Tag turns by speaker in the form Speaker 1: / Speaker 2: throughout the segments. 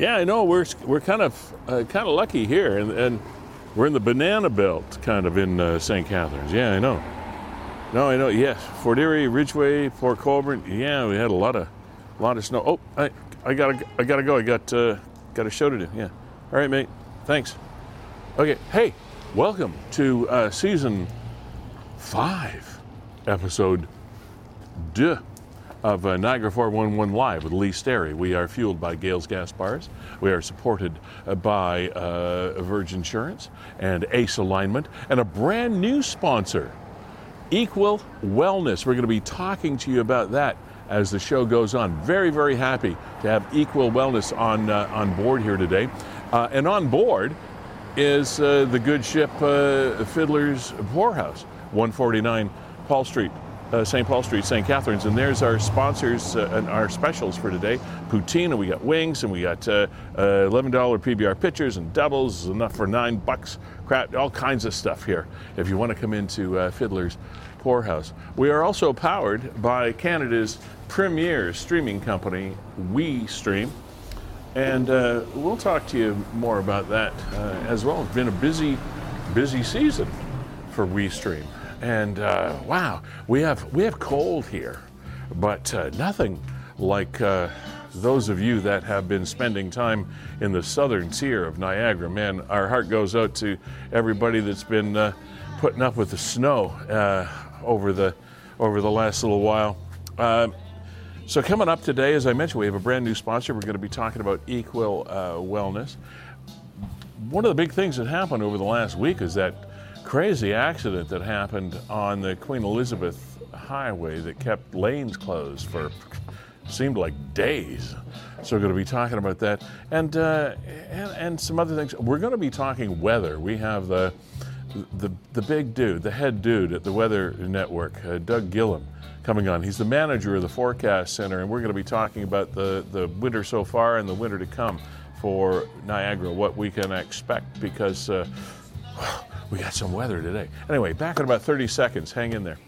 Speaker 1: Yeah, I know. We're we're kind of uh, kind of lucky here, and, and we're in the banana belt, kind of in uh, St. Catharines. Yeah, I know. No, I know. Yes, Fort Erie, Ridgeway, Port Colborne. Yeah, we had a lot of a lot of snow. Oh, I I gotta I gotta go. I got uh, got a show to do. Yeah. All right, mate. Thanks. Okay. Hey, welcome to uh, season five, episode deux of uh, Niagara 411 Live with Lee Sterry. We are fueled by Gales Gas Bars. We are supported uh, by uh, Verge Insurance and Ace Alignment and a brand new sponsor, Equal Wellness. We're going to be talking to you about that as the show goes on. Very, very happy to have Equal Wellness on, uh, on board here today. Uh, and on board is uh, the good ship Fiddler's Poorhouse, 149 Paul Street uh, St. Paul Street, St. Catharines, and there's our sponsors uh, and our specials for today. Poutine, and we got wings, and we got uh, $11 PBR pitchers and doubles, enough for nine bucks. Crap, all kinds of stuff here. If you want to come into uh, Fiddler's Poorhouse, we are also powered by Canada's premier streaming company, We Stream. And uh, we'll talk to you more about that uh, as well. It's been a busy, busy season for WeStream. And uh, wow, we have we have cold here, but uh, nothing like uh, those of you that have been spending time in the southern tier of Niagara. Man, our heart goes out to everybody that's been uh, putting up with the snow uh, over the over the last little while. Uh, so coming up today, as I mentioned, we have a brand new sponsor. We're going to be talking about Equal Wellness. One of the big things that happened over the last week is that crazy accident that happened on the Queen Elizabeth Highway that kept lanes closed for seemed like days. So we're going to be talking about that and uh, and, and some other things. We're going to be talking weather. We have the the the big dude, the head dude at the Weather Network, uh, Doug Gillham, coming on. He's the manager of the Forecast Center, and we're going to be talking about the the winter so far and the winter to come for Niagara, what we can expect because. Uh, we got some weather today. Anyway, back in about 30 seconds. Hang in there.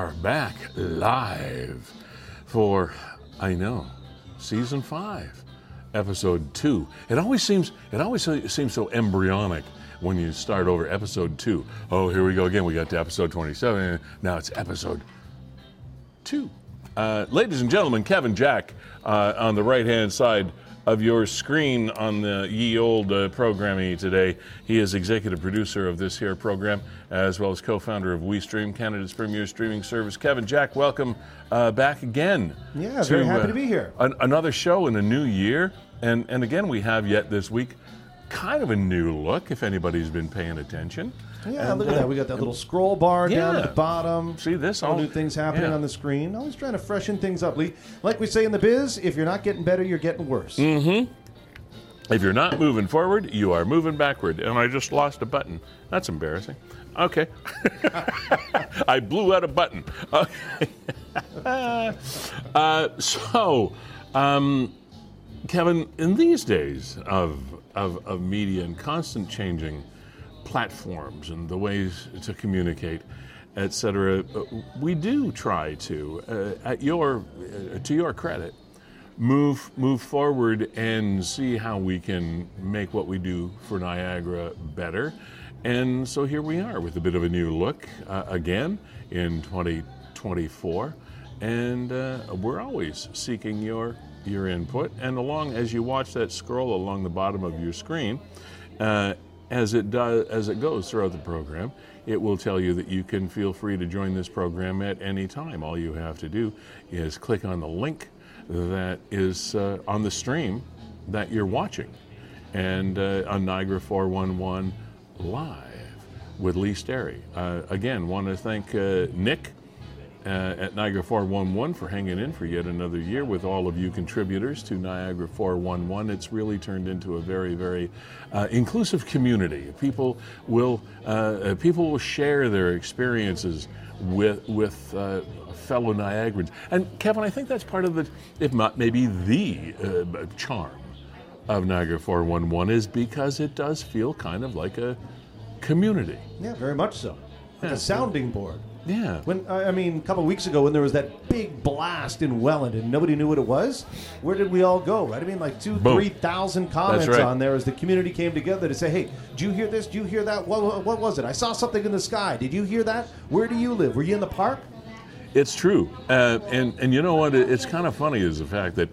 Speaker 1: Are back live for, I know, season five, episode two. It always seems, it always seems so embryonic when you start over episode two. Oh, here we go again. We got to episode 27. Now it's episode two. Uh, ladies and gentlemen, Kevin Jack uh, on the right hand side of your screen on the ye old uh, programming today. He is executive producer of this here program, as well as co-founder of WeStream, Canada's premier streaming service. Kevin Jack, welcome uh, back again.
Speaker 2: Yeah, to, very happy uh, to be here.
Speaker 1: An- another show in a new year, and and again we have yet this week kind of a new look. If anybody's been paying attention.
Speaker 2: Yeah, and, look at that. We got that little scroll bar yeah. down at the bottom.
Speaker 1: See this?
Speaker 2: All new things happening yeah. on the screen. Always trying to freshen things up, Lee. Like we say in the biz, if you're not getting better, you're getting worse.
Speaker 1: Mm-hmm. If you're not moving forward, you are moving backward. And I just lost a button. That's embarrassing. Okay. I blew out a button. Okay. uh, so, um, Kevin, in these days of, of, of media and constant changing, platforms and the ways to communicate, etc. We do try to, uh, at your, uh, to your credit, move move forward and see how we can make what we do for Niagara better. And so here we are with a bit of a new look uh, again in 2024, and uh, we're always seeking your your input. And along as you watch that scroll along the bottom of your screen, uh, as it does as it goes throughout the program it will tell you that you can feel free to join this program at any time. All you have to do is click on the link that is uh, on the stream that you're watching. And uh, on niagara 411 live with lee sterry. Uh, again want to thank uh, nick uh, at Niagara 411 for hanging in for yet another year with all of you contributors to Niagara 411. It's really turned into a very, very uh, inclusive community. People will uh, uh people will share their experiences with with uh, fellow Niagarans. And Kevin, I think that's part of the, if not maybe the uh, charm of Niagara 411 is because it does feel kind of like a community.
Speaker 2: Yeah, very much so. Like yeah. a sounding board.
Speaker 1: Yeah.
Speaker 2: When I mean, a couple weeks ago, when there was that big blast in Welland and nobody knew what it was, where did we all go? Right? I mean, like two, Boom. three thousand comments right. on there as the community came together to say, "Hey, did you hear this? Did you hear that? What, what was it? I saw something in the sky. Did you hear that? Where do you live? Were you in the park?"
Speaker 1: It's true, uh, and and you know what? It's kind of funny is the fact that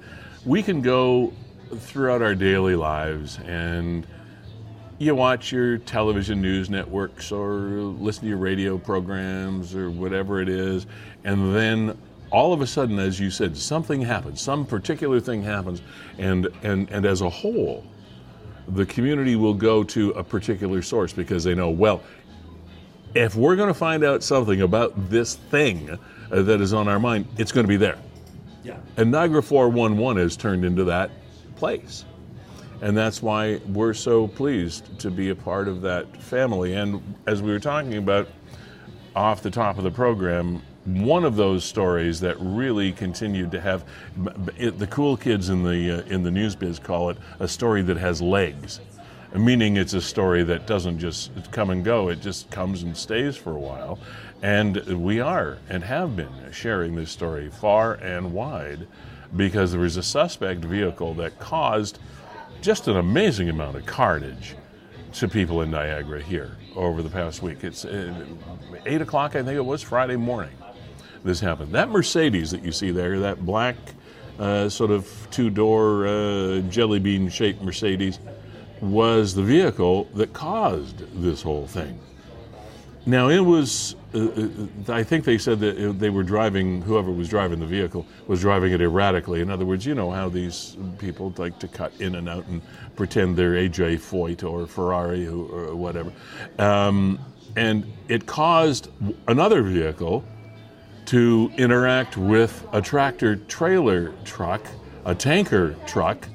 Speaker 1: we can go throughout our daily lives and you watch your television news networks or listen to your radio programs or whatever it is, and then all of a sudden, as you said, something happens, some particular thing happens, and, and, and as a whole, the community will go to a particular source because they know, well, if we're going to find out something about this thing uh, that is on our mind, it's going to be there.
Speaker 2: Yeah.
Speaker 1: And Niagara 411 has turned into that place. And that's why we're so pleased to be a part of that family. And as we were talking about off the top of the program, one of those stories that really continued to have it, the cool kids in the uh, in the news biz call it a story that has legs, meaning it's a story that doesn't just come and go; it just comes and stays for a while. And we are and have been sharing this story far and wide because there was a suspect vehicle that caused just an amazing amount of carnage to people in Niagara here over the past week. It's uh, 8 o'clock, I think it was, Friday morning. This happened. That Mercedes that you see there, that black uh, sort of two door uh, jelly bean shaped Mercedes, was the vehicle that caused this whole thing. Now, it was, uh, uh, I think they said that they were driving, whoever was driving the vehicle was driving it erratically. In other words, you know how these people like to cut in and out and pretend they're AJ Foyt or Ferrari or whatever. Um, and it caused another vehicle to interact with a tractor trailer truck, a tanker truck,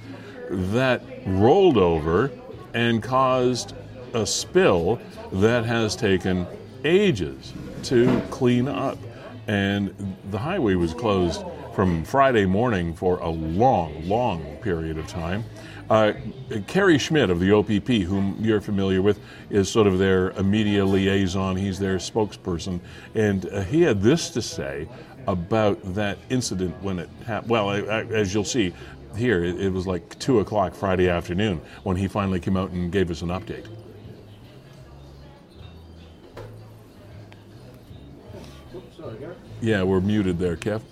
Speaker 1: that rolled over and caused a spill that has taken ages to clean up. And the highway was closed from Friday morning for a long, long period of time. Uh, Kerry Schmidt of the OPP, whom you're familiar with, is sort of their media liaison. He's their spokesperson. And uh, he had this to say about that incident when it happened. Well, as you'll see here, it, it was like 2 o'clock Friday afternoon when he finally came out and gave us an update. Yeah, we're muted there, Kev.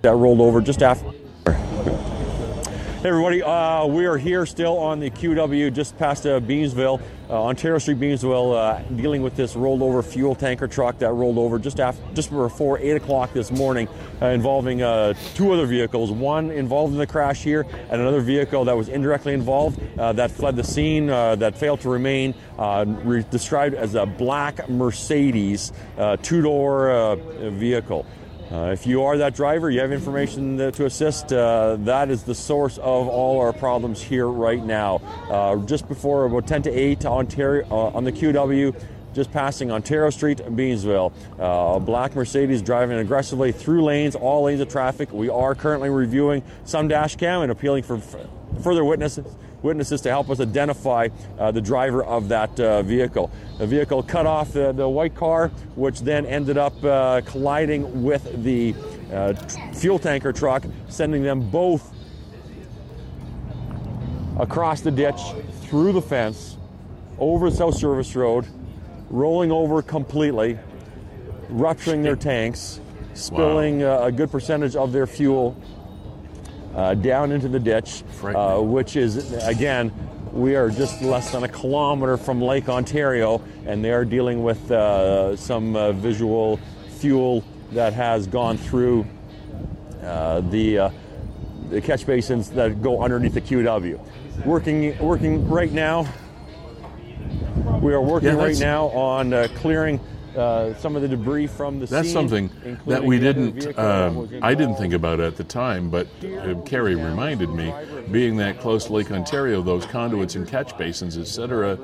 Speaker 3: That rolled over just after. Hey everybody, uh, we are here still on the QEW just past uh, Beamsville, uh, Ontario Street, Beamsville, uh, dealing with this rolled over fuel tanker truck that rolled over just after, just before 8 o'clock this morning, uh, involving uh, two other vehicles. One involved in the crash here, and another vehicle that was indirectly involved that fled the scene, that failed to remain, re- described as a black Mercedes two-door vehicle. Uh, if you are that driver, you have information to assist, uh, that is the source of all our problems here right now. Uh, just before about 10 to 8 Ontario, uh, on the QEW, just passing Ontario Street, Beamsville. Uh, black Mercedes driving aggressively through lanes, all lanes of traffic. We are currently reviewing some dash cam and appealing for f- further witnesses witnesses to help us identify uh, the driver of that uh, vehicle. The vehicle cut off the, the white car, which then ended up uh, colliding with the uh, fuel tanker truck, sending them both across the ditch, through the fence, over South Service Road, rolling over completely, rupturing their tanks, spilling wow. Uh, a good percentage of their fuel uh, down into the ditch, uh, which is, again, we are just less than a kilometer from Lake Ontario, and they are dealing with uh, some uh, visual fuel that has gone through uh, the, uh, the catch basins that go underneath the QEW. Working, working right now, we are working yeah, right now on clearing uh, some of the debris from the
Speaker 1: That's
Speaker 3: scene,
Speaker 1: something that we didn't. Um, I didn't think about at the time, but uh, Kerry reminded me. Being that close to Lake Ontario, those conduits and catch basins, etc.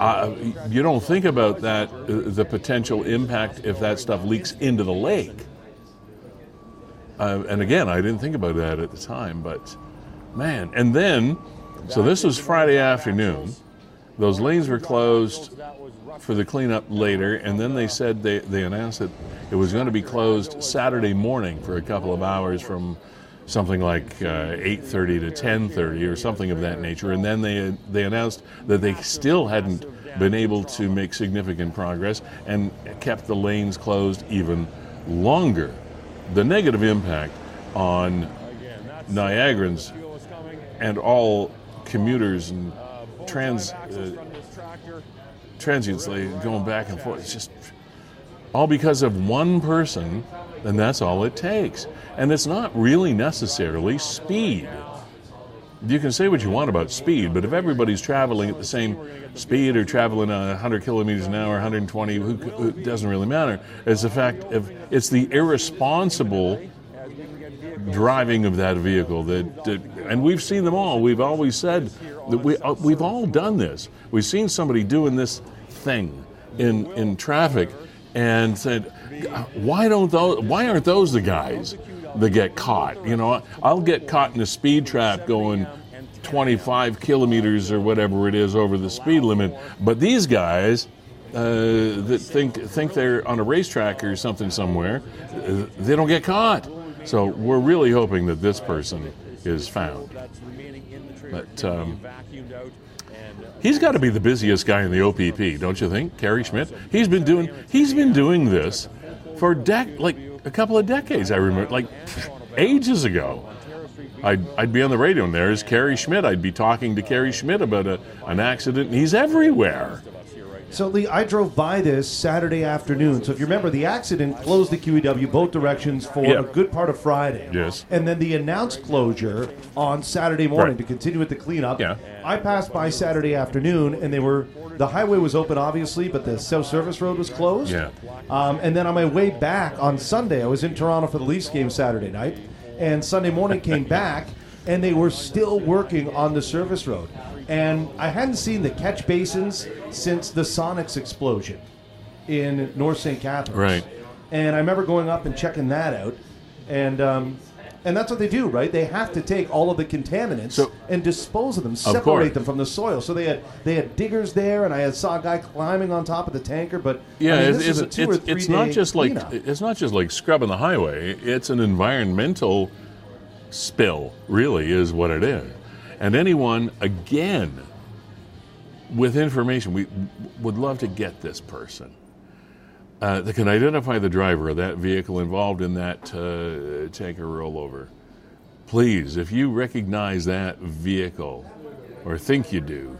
Speaker 1: Uh, you don't think about that, uh, the potential impact if that stuff leaks into the lake. Uh, and again, I didn't think about that at the time, but man. And then, so this was Friday afternoon. Those lanes were closed for the cleanup later, and then they said they, they announced that it was going to be closed Saturday morning for a couple of hours from something like uh, 8:30 to 10:30 or something of that nature. And then they they announced that they still hadn't been able to make significant progress and kept the lanes closed even longer. The negative impact on Niagarans and all commuters and trans uh, transients going back and forth. It's just all because of one person, and that's all it takes. And it's not really necessarily speed. You can say what you want about speed, but if everybody's traveling at the same speed or traveling 100 kilometers an hour, 120, who, it doesn't really matter. It's the fact of it's the irresponsible driving of that vehicle that, that, and we've seen them all. We've always said we uh, we've all done this. We've seen somebody doing this thing in in traffic, and said, why don't those? Why aren't those the guys that get caught? You know, I'll get caught in a speed trap going 25 kilometers or whatever it is over the speed limit, but these guys. Uh, that think think they're on a racetrack or something somewhere, they don't get caught. So we're really hoping that this person is found. But um, he's got to be the busiest guy in the OPP, don't you think, Kerry Schmidt? He's been doing he's been doing this for dec- like a couple of decades. I remember, like ages ago. I'd, I'd be on the radio and there's Kerry Schmidt. I'd be talking to Kerry Schmidt about a, an accident. And he's everywhere.
Speaker 2: So, Lee, I drove by this Saturday afternoon. So, if you remember, the accident closed the QEW both directions for a good part of Friday.
Speaker 1: Yes.
Speaker 2: And then the announced closure on Saturday morning right. to continue with the cleanup.
Speaker 1: Yeah.
Speaker 2: I passed by Saturday afternoon, and they were the highway was open, obviously, but the South Service Road was closed.
Speaker 1: Yeah.
Speaker 2: Um, and then on my way back on Sunday, I was in Toronto for the Leafs game Saturday night, and Sunday morning came back, and they were still working on the service road and I hadn't seen the catch basins since the Sonics explosion in North St. Catharines.
Speaker 1: Right.
Speaker 2: And I remember going up and checking that out, and um, and that's what they do, right? They have to take all of the contaminants
Speaker 1: so,
Speaker 2: and dispose of them, separate them from the soil. So they had they had diggers there, and I saw a guy climbing on top of the tanker. But
Speaker 1: yeah,
Speaker 2: I mean,
Speaker 1: it's, it's, it's, it's not just like it's not just like scrubbing the highway. It's an environmental spill, really, is what it is. And anyone, again, with information, we would love to get this person uh, that can identify the driver of that vehicle involved in that uh, tanker rollover. Please, if you recognize that vehicle or think you do,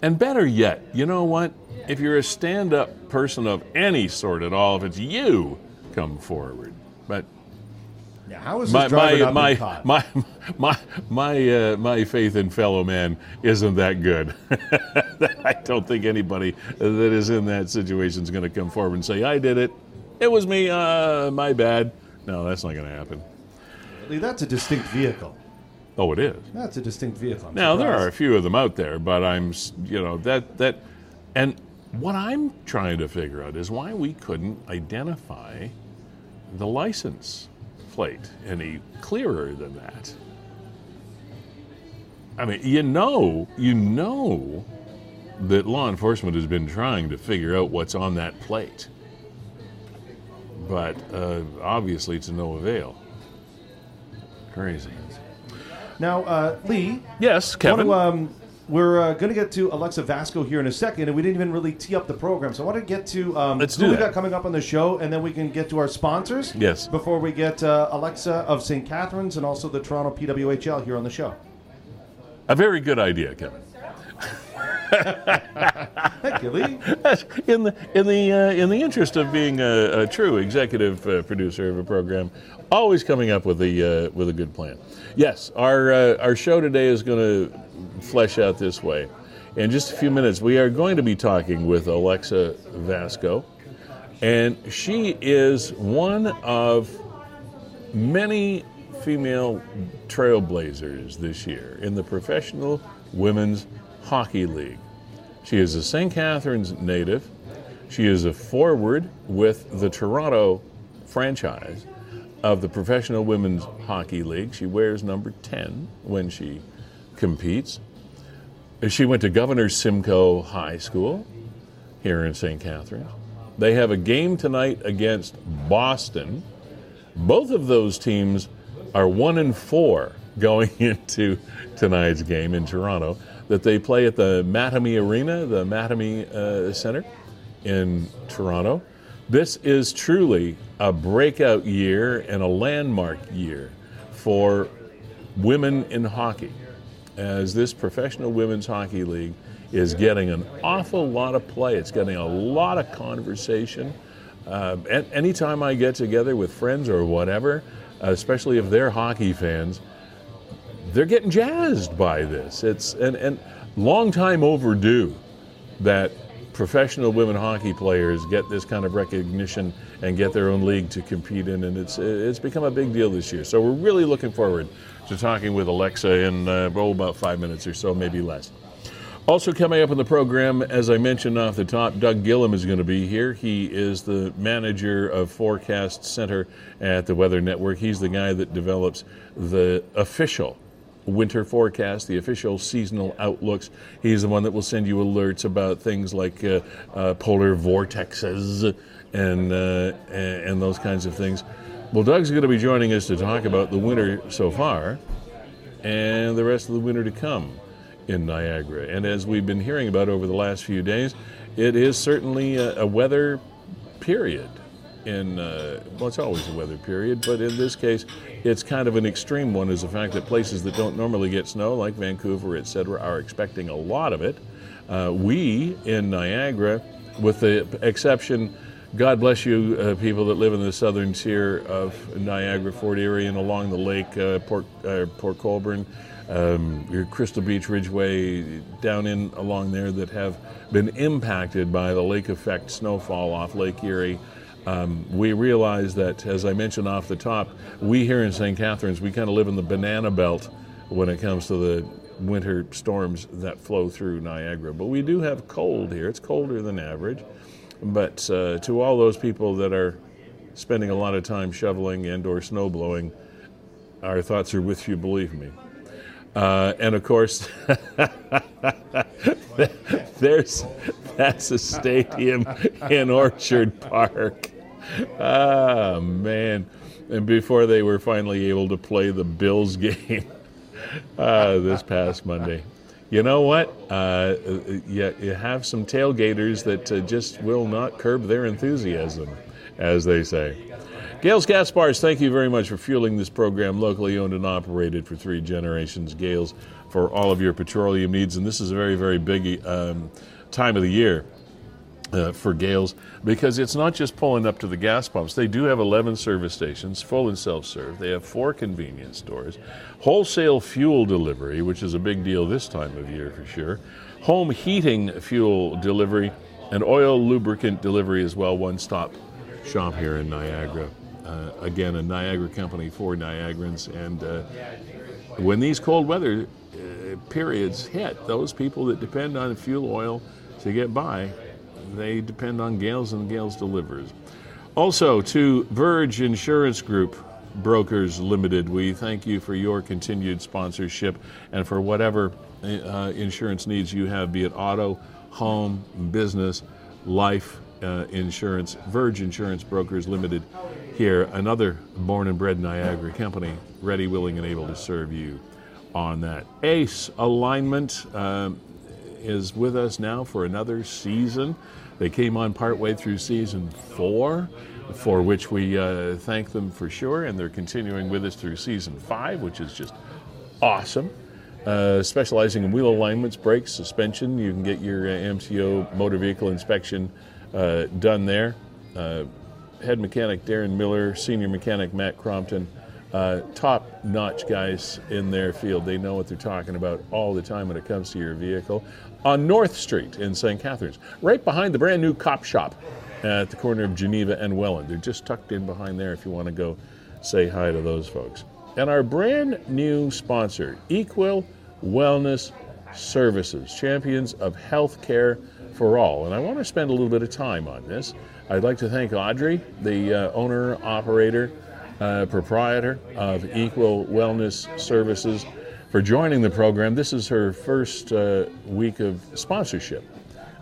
Speaker 1: and better yet, you know what? If you're a stand up person of any sort at all, if it's you, come forward. But
Speaker 2: yeah, how is my, my,
Speaker 1: my, my, my, my, uh, my faith in fellow man isn't that good. I don't think anybody that is in that situation is going to come forward and say, I did it. It was me. Uh, my bad. No, that's not going to happen.
Speaker 2: That's a distinct vehicle.
Speaker 1: Oh, it is.
Speaker 2: That's a distinct vehicle.
Speaker 1: I'm now surprised. there are a few of them out there, but I'm, you know, that that, and what I'm trying to figure out is why we couldn't identify the license plate any clearer than that. I mean, you know, you know that law enforcement has been trying to figure out what's on that plate. But uh, obviously, to no avail. Crazy.
Speaker 2: Now, uh, Lee.
Speaker 1: Yes, Kevin.
Speaker 2: To, um, we're uh, going to get to Alexa Vasko here in a second, and we didn't even really tee up the program. So I want to get to um,
Speaker 1: Let's
Speaker 2: who
Speaker 1: do
Speaker 2: we
Speaker 1: that.
Speaker 2: got coming up on the show, and then we can get to our sponsors.
Speaker 1: Yes.
Speaker 2: Before we get uh, Alexa of St. Catharines and also the Toronto PWHL here on the show.
Speaker 1: A very good idea, Kevin.
Speaker 2: Thank you, Lee.
Speaker 1: In the in the uh, in the interest of being a, a true executive uh, producer of a program, always coming up with a uh, with a good plan. Yes, our uh, our show today is going to flesh out this way. In just a few minutes, we are going to be talking with Alexa Vasko And she is one of many female trailblazers this year in the Professional Women's Hockey League. She is a St. Catharines native. She is a forward with the Toronto franchise of the Professional Women's Hockey League. She wears number 10 when she competes. She went to Governor Simcoe High School here in St. Catharines. They have a game tonight against Boston. Both of those teams are one and four going into tonight's game in Toronto that they play at the Mattamy Arena, the Mattamy uh, Center in Toronto. This is truly a breakout year and a landmark year for women in hockey, as this professional women's hockey league is getting an awful lot of play. It's getting a lot of conversation. Uh, anytime I get together with friends or whatever, especially if they're hockey fans, they're getting jazzed by this. It's and, and long time overdue that professional women hockey players get this kind of recognition and get their own league to compete in, and it's it's become a big deal this year. So we're really looking forward to talking with Alexa in uh, oh, about five minutes or so, maybe less. Also, coming up in the program, as I mentioned off the top, Doug Gillham is going to be here. He is the manager of Forecast Center at the Weather Network. He's the guy that develops the official winter forecast, the official seasonal outlooks. He's the one that will send you alerts about things like uh, uh, polar vortexes and, uh, and those kinds of things. Well, Doug's going to be joining us to talk about the winter so far and the rest of the winter to come in Niagara. And as we've been hearing about over the last few days, it is certainly a, a weather period. In uh, well, it's always a weather period, but in this case, it's kind of an extreme one. Is the fact that places that don't normally get snow, like Vancouver, etc., are expecting a lot of it. Uh, we in Niagara, with the exception God bless you, uh, people that live in the southern tier of Niagara, Fort Erie, and along the lake, uh, Port, uh, Port Colborne, um, your Crystal Beach Ridgeway, down in along there that have been impacted by the lake effect snowfall off Lake Erie. Um, we realize that, as I mentioned off the top, we here in St. Catharines, we kind of live in the banana belt when it comes to the winter storms that flow through Niagara. But we do have cold here. It's colder than average. But uh, to all those people that are spending a lot of time shoveling and or snow blowing, our thoughts are with you, believe me. Uh, and of course, there's that's a stadium in Orchard Park. Ah, man. And before they were finally able to play the Bills game uh, this past Monday. You know what? Uh, you, you have some tailgaters that uh, just will not curb their enthusiasm, as they say. Gales Gas Bars, thank you very much for fueling this program, locally owned and operated for three generations. Gales, for all of your petroleum needs, and this is a very, very big um, time of the year. Uh, for Gales because it's not just pulling up to the gas pumps. They do have 11 service stations, full and self serve. They have four convenience stores, wholesale fuel delivery, which is a big deal this time of year for sure, home heating fuel delivery, and oil lubricant delivery as well. One stop shop here in Niagara. Uh, again, a Niagara company for Niagarans. And uh, when these cold weather uh, periods hit, those people that depend on fuel oil to get by, they depend on Gales and Gales delivers. Also, to Verge Insurance Group Brokers Limited, we thank you for your continued sponsorship and for whatever uh, insurance needs you have, be it auto, home, business, life uh, insurance. Verge Insurance Brokers Limited here, another born and bred Niagara company, ready, willing, and able to serve you on that. Ace Alignment um, is with us now for another season. They came on partway through season four, for which we uh, thank them for sure, and they're continuing with us through season five, which is just awesome. Uh, specializing in wheel alignments, brakes, suspension. You can get your uh, MTO motor vehicle inspection uh, done there. Uh, head mechanic Darren Miller, senior mechanic Matt Crompton, uh, top notch guys in their field. They know what they're talking about all the time when it comes to your vehicle. On North Street in St. Catharines, right behind the brand new cop shop at the corner of Geneva and Welland. They're just tucked in behind there if you want to go say hi to those folks. And our brand new sponsor, Equal Wellness Services, champions of healthcare for all. And I want to spend a little bit of time on this. I'd like to thank Audrey, the uh, owner, operator, uh, proprietor of Equal Wellness Services, for joining the program. This is her first uh, week of sponsorship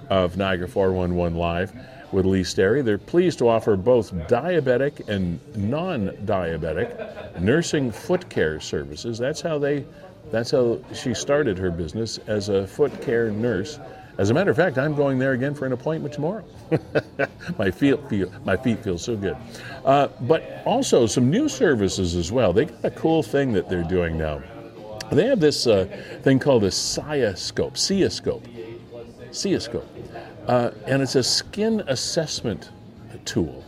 Speaker 1: of Niagara 411 Live with Lee Sterry. They're pleased to offer both diabetic and non-diabetic nursing foot care services. That's how they that's how she started her business as a foot care nurse. As a matter of fact, I'm going there again for an appointment tomorrow. my feet feel my feet feel so good. Uh, but also some new services as well. They got a cool thing that they're doing now. They have this uh, thing called a SIAscope, SIAscope, SIAscope. Uh, and it's a skin assessment tool.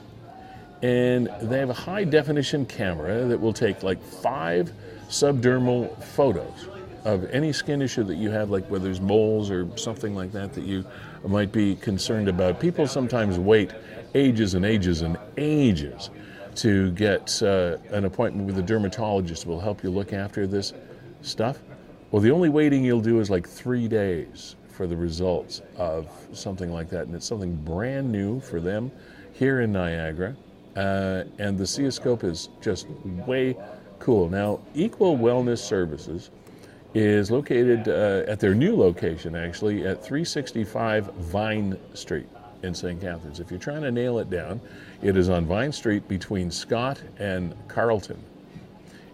Speaker 1: And they have a high definition camera that will take like five subdermal photos of any skin issue that you have, like whether there's moles or something like that that you might be concerned about. People sometimes wait ages and ages and ages to get uh, an appointment with a dermatologist who will help you look after this stuff. Well, the only waiting you'll do is like three days for the results of something like that. And it's something brand new for them here in Niagara. Uh, and the SIAscope is just way cool. Now, Equal Wellness Services is located uh, at their new location, actually, at 365 Vine Street in St. Catharines. If you're trying to nail it down, it is on Vine Street between Scott and Carlton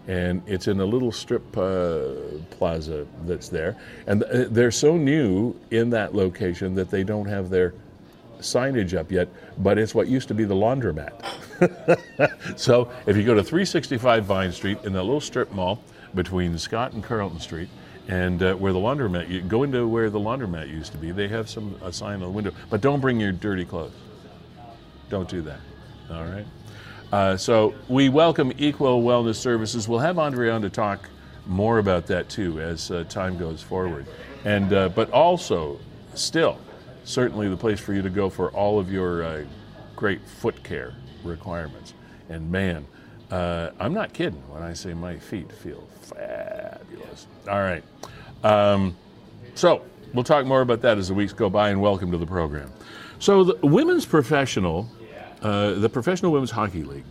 Speaker 1: and it's in a little strip uh, plaza that's there. And uh, they're so new in that location that they don't have their signage up yet, but it's what used to be the laundromat. so if you go to 365 Vine Street in that little strip mall between Scott and Carlton Street, and uh, where the laundromat, you go into where the laundromat used to be. They have some a sign on the window, but don't bring your dirty clothes. Don't do that. All right. Uh, so we welcome Equal Wellness Services. We'll have Andre on to talk more about that too as uh, time goes forward. And uh, but also, still, certainly the place for you to go for all of your uh, great foot care requirements. And man, uh, I'm not kidding when I say my feet feel fabulous. All right. Um, so we'll talk more about that as the weeks go by. And welcome to the program. So the women's professional uh, the Professional Women's Hockey League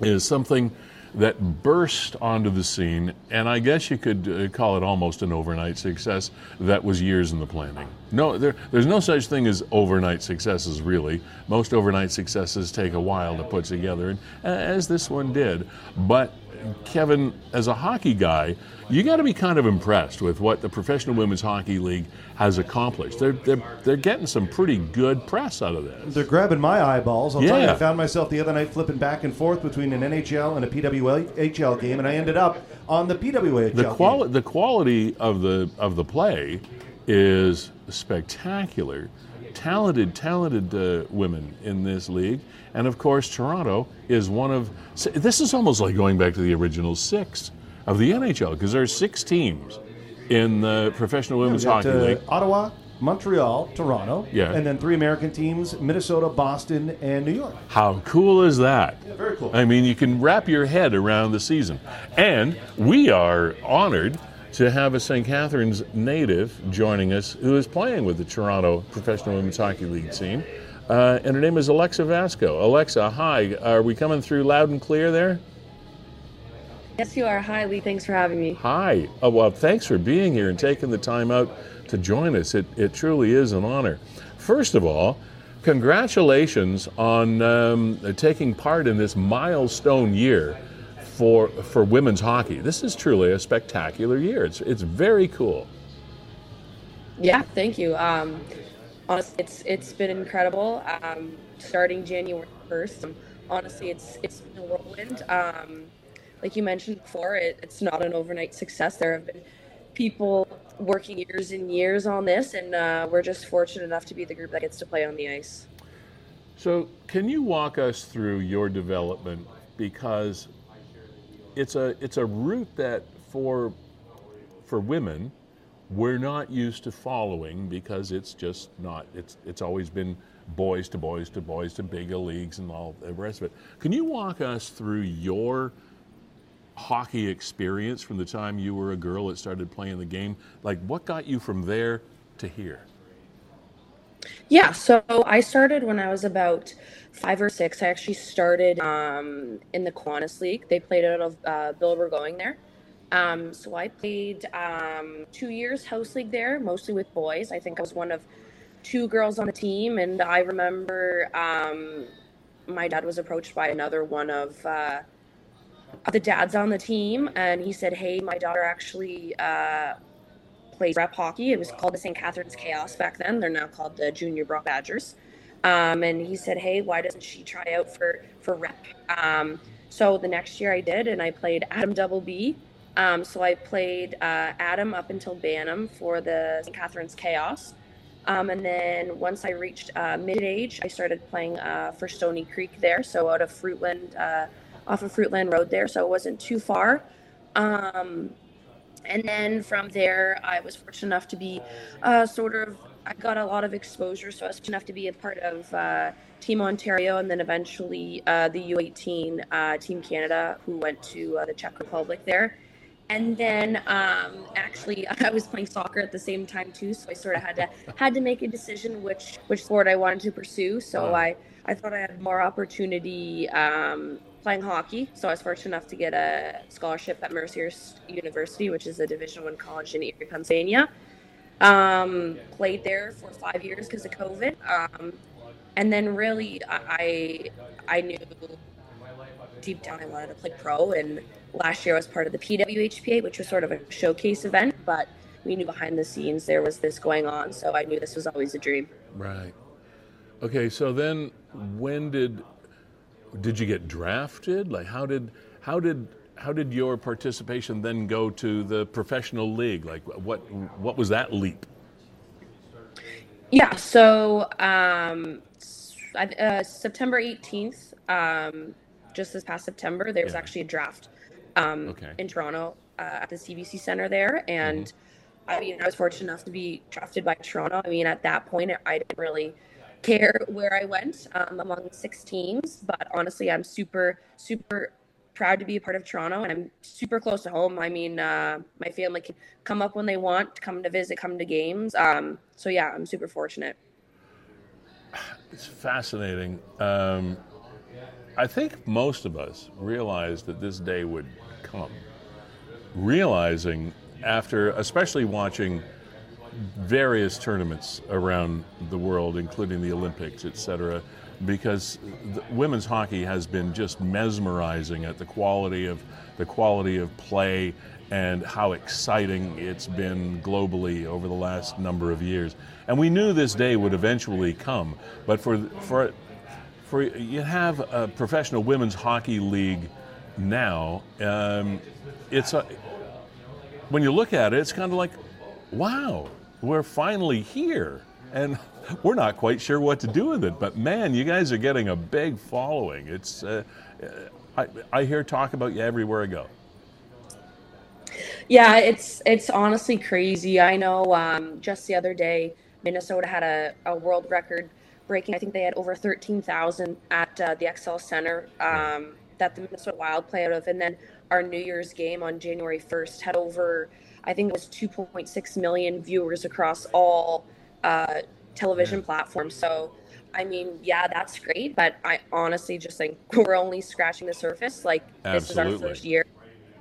Speaker 1: is something that burst onto the scene, and I guess you could uh, call it almost an overnight success that was years in the planning. No, there, there's no such thing as overnight successes, really. Most overnight successes take a while to put together, and, as this one did. But Kevin, as a hockey guy, you got to be kind of impressed with what the Professional Women's Hockey League has accomplished. They're, they're, they're getting some pretty good press out of this.
Speaker 2: They're grabbing my eyeballs. I'll yeah. tell you, I found myself the other night flipping back and forth between an NHL and a PWHL game, and I ended up on the PWHL
Speaker 1: the
Speaker 2: quali-
Speaker 1: game. The quality of the, of the play is spectacular. Talented, talented uh, women in this league. And of course, Toronto is one of. This is almost like going back to the original six of the NHL because there are six teams in the Professional Women's
Speaker 2: yeah,
Speaker 1: Hockey uh, League.
Speaker 2: Ottawa, Montreal, Toronto,
Speaker 1: yeah.
Speaker 2: and then three American teams: Minnesota, Boston, and New York.
Speaker 1: How cool is that?
Speaker 2: Yeah, very cool.
Speaker 1: I mean, you can wrap your head around the season, and we are honored to have a St. Catharines native joining us who is playing with the Toronto Professional Women's Hockey League team. Uh, and her name is Alexa Vasko. Alexa, hi. Are we coming through loud and clear there?
Speaker 4: Yes, you are. Hi, Lee. Thanks for having me.
Speaker 1: Hi. Oh, well, thanks for being here and taking the time out to join us. It, it truly is an honor. First of all, congratulations on um, taking part in this milestone year for for women's hockey. This is truly a spectacular year. It's it's very cool.
Speaker 4: Yeah, thank you. Um, honestly, it's it's been incredible. Um, starting January first, honestly, it's it's been a whirlwind. Um, like you mentioned before, it, it's not an overnight success. There have been people working years and years on this, and uh, we're just fortunate enough to be the group that gets to play on the ice.
Speaker 1: So, can you walk us through your development because it's a it's a route that for for women we're not used to following because it's just not it's it's always been boys to boys to boys to bigger leagues and all the rest of it. Can you walk us through your hockey experience from the time you were a girl that started playing the game? Like, what got you from there to here?
Speaker 4: Yeah, so I started when I was about five or six. I actually started um, in the Kiwanis League. They played out of uh, Bill Burgoyne there. Um, so I played um, two years house league there, mostly with boys. I think I was one of two girls on the team, and I remember um, my dad was approached by another one of uh, the dads on the team, and he said, "Hey, my daughter actually uh, plays rep hockey. It was called the St. Catharines Chaos back then. They're now called the Junior Brock Badgers." Um, and he said, "Hey, why doesn't she try out for for rep?" Um, so the next year I did, and I played Atom Double B. Um, so I played uh, Atom up until Bantam for the St. Catharines Chaos. Um, and then once I reached uh, mid age, I started playing uh, for Stoney Creek there, so out of Fruitland, uh, off of Fruitland Road there, so it wasn't too far. Um, and then from there, I was fortunate enough to be uh, sort of, I got a lot of exposure, so I was fortunate enough to be a part of uh, Team Ontario and then eventually uh, the U18 Team Canada, who went to the Czech Republic there and then um, actually I was playing soccer at the same time too, so I sort of had to had to make a decision which which sport I wanted to pursue. So uh-huh. I I thought I had more opportunity um, playing hockey. So I was fortunate enough to get a scholarship at Mercyhurst University, which is a Division One college in Erie, Pennsylvania. Um, played there for five years because of COVID, um, and then really I I knew deep down I wanted to play pro and last year I was part of the PWHPA, which was sort of a showcase event, but we knew behind the scenes there was this going on, so I knew this was always a dream.
Speaker 1: Right. Okay, so then when did did you get drafted? Like how did how did how did your participation then go to the professional league? Like what what was that leap?
Speaker 4: Yeah, so um, uh, September 18th, um, just this past September, there was yeah. actually a draft um, okay. in Toronto uh, at the CBC Center there. And mm-hmm. I mean, I was fortunate enough to be drafted by Toronto. I mean, at that point, I didn't really care where I went um, among six teams, but honestly, I'm super, super proud to be a part of Toronto and I'm super close to home. I mean, uh, my family can come up when they want, come to visit, come to games. Um, so, yeah, I'm super fortunate.
Speaker 1: It's fascinating. Um, I think most of us realized that this day would come, realizing after, especially watching various tournaments around the world, including the Olympics, etc., because women's hockey has been just mesmerizing at the quality of the quality of play and how exciting it's been globally over the last number of years. And we knew this day would eventually come, but for for for you have a professional women's hockey league now. Um, it's a, when you look at it, it's kind of like, wow, we're finally here, and we're not quite sure what to do with it. But man, you guys are getting a big following. It's uh, I, I hear talk about you everywhere I go.
Speaker 4: Yeah, it's it's honestly crazy. I know um, just the other day, Minnesota had a, a world record breaking. I think they had over 13,000 at uh, the Xcel Center um, that the Minnesota Wild play out of. And then our New Year's game on January 1st had over, I think it was 2.6 million viewers across all uh, television yeah. platforms. So, I mean, yeah, that's great. But I honestly just think we're only scratching the surface. Like, Absolutely. this is our first year.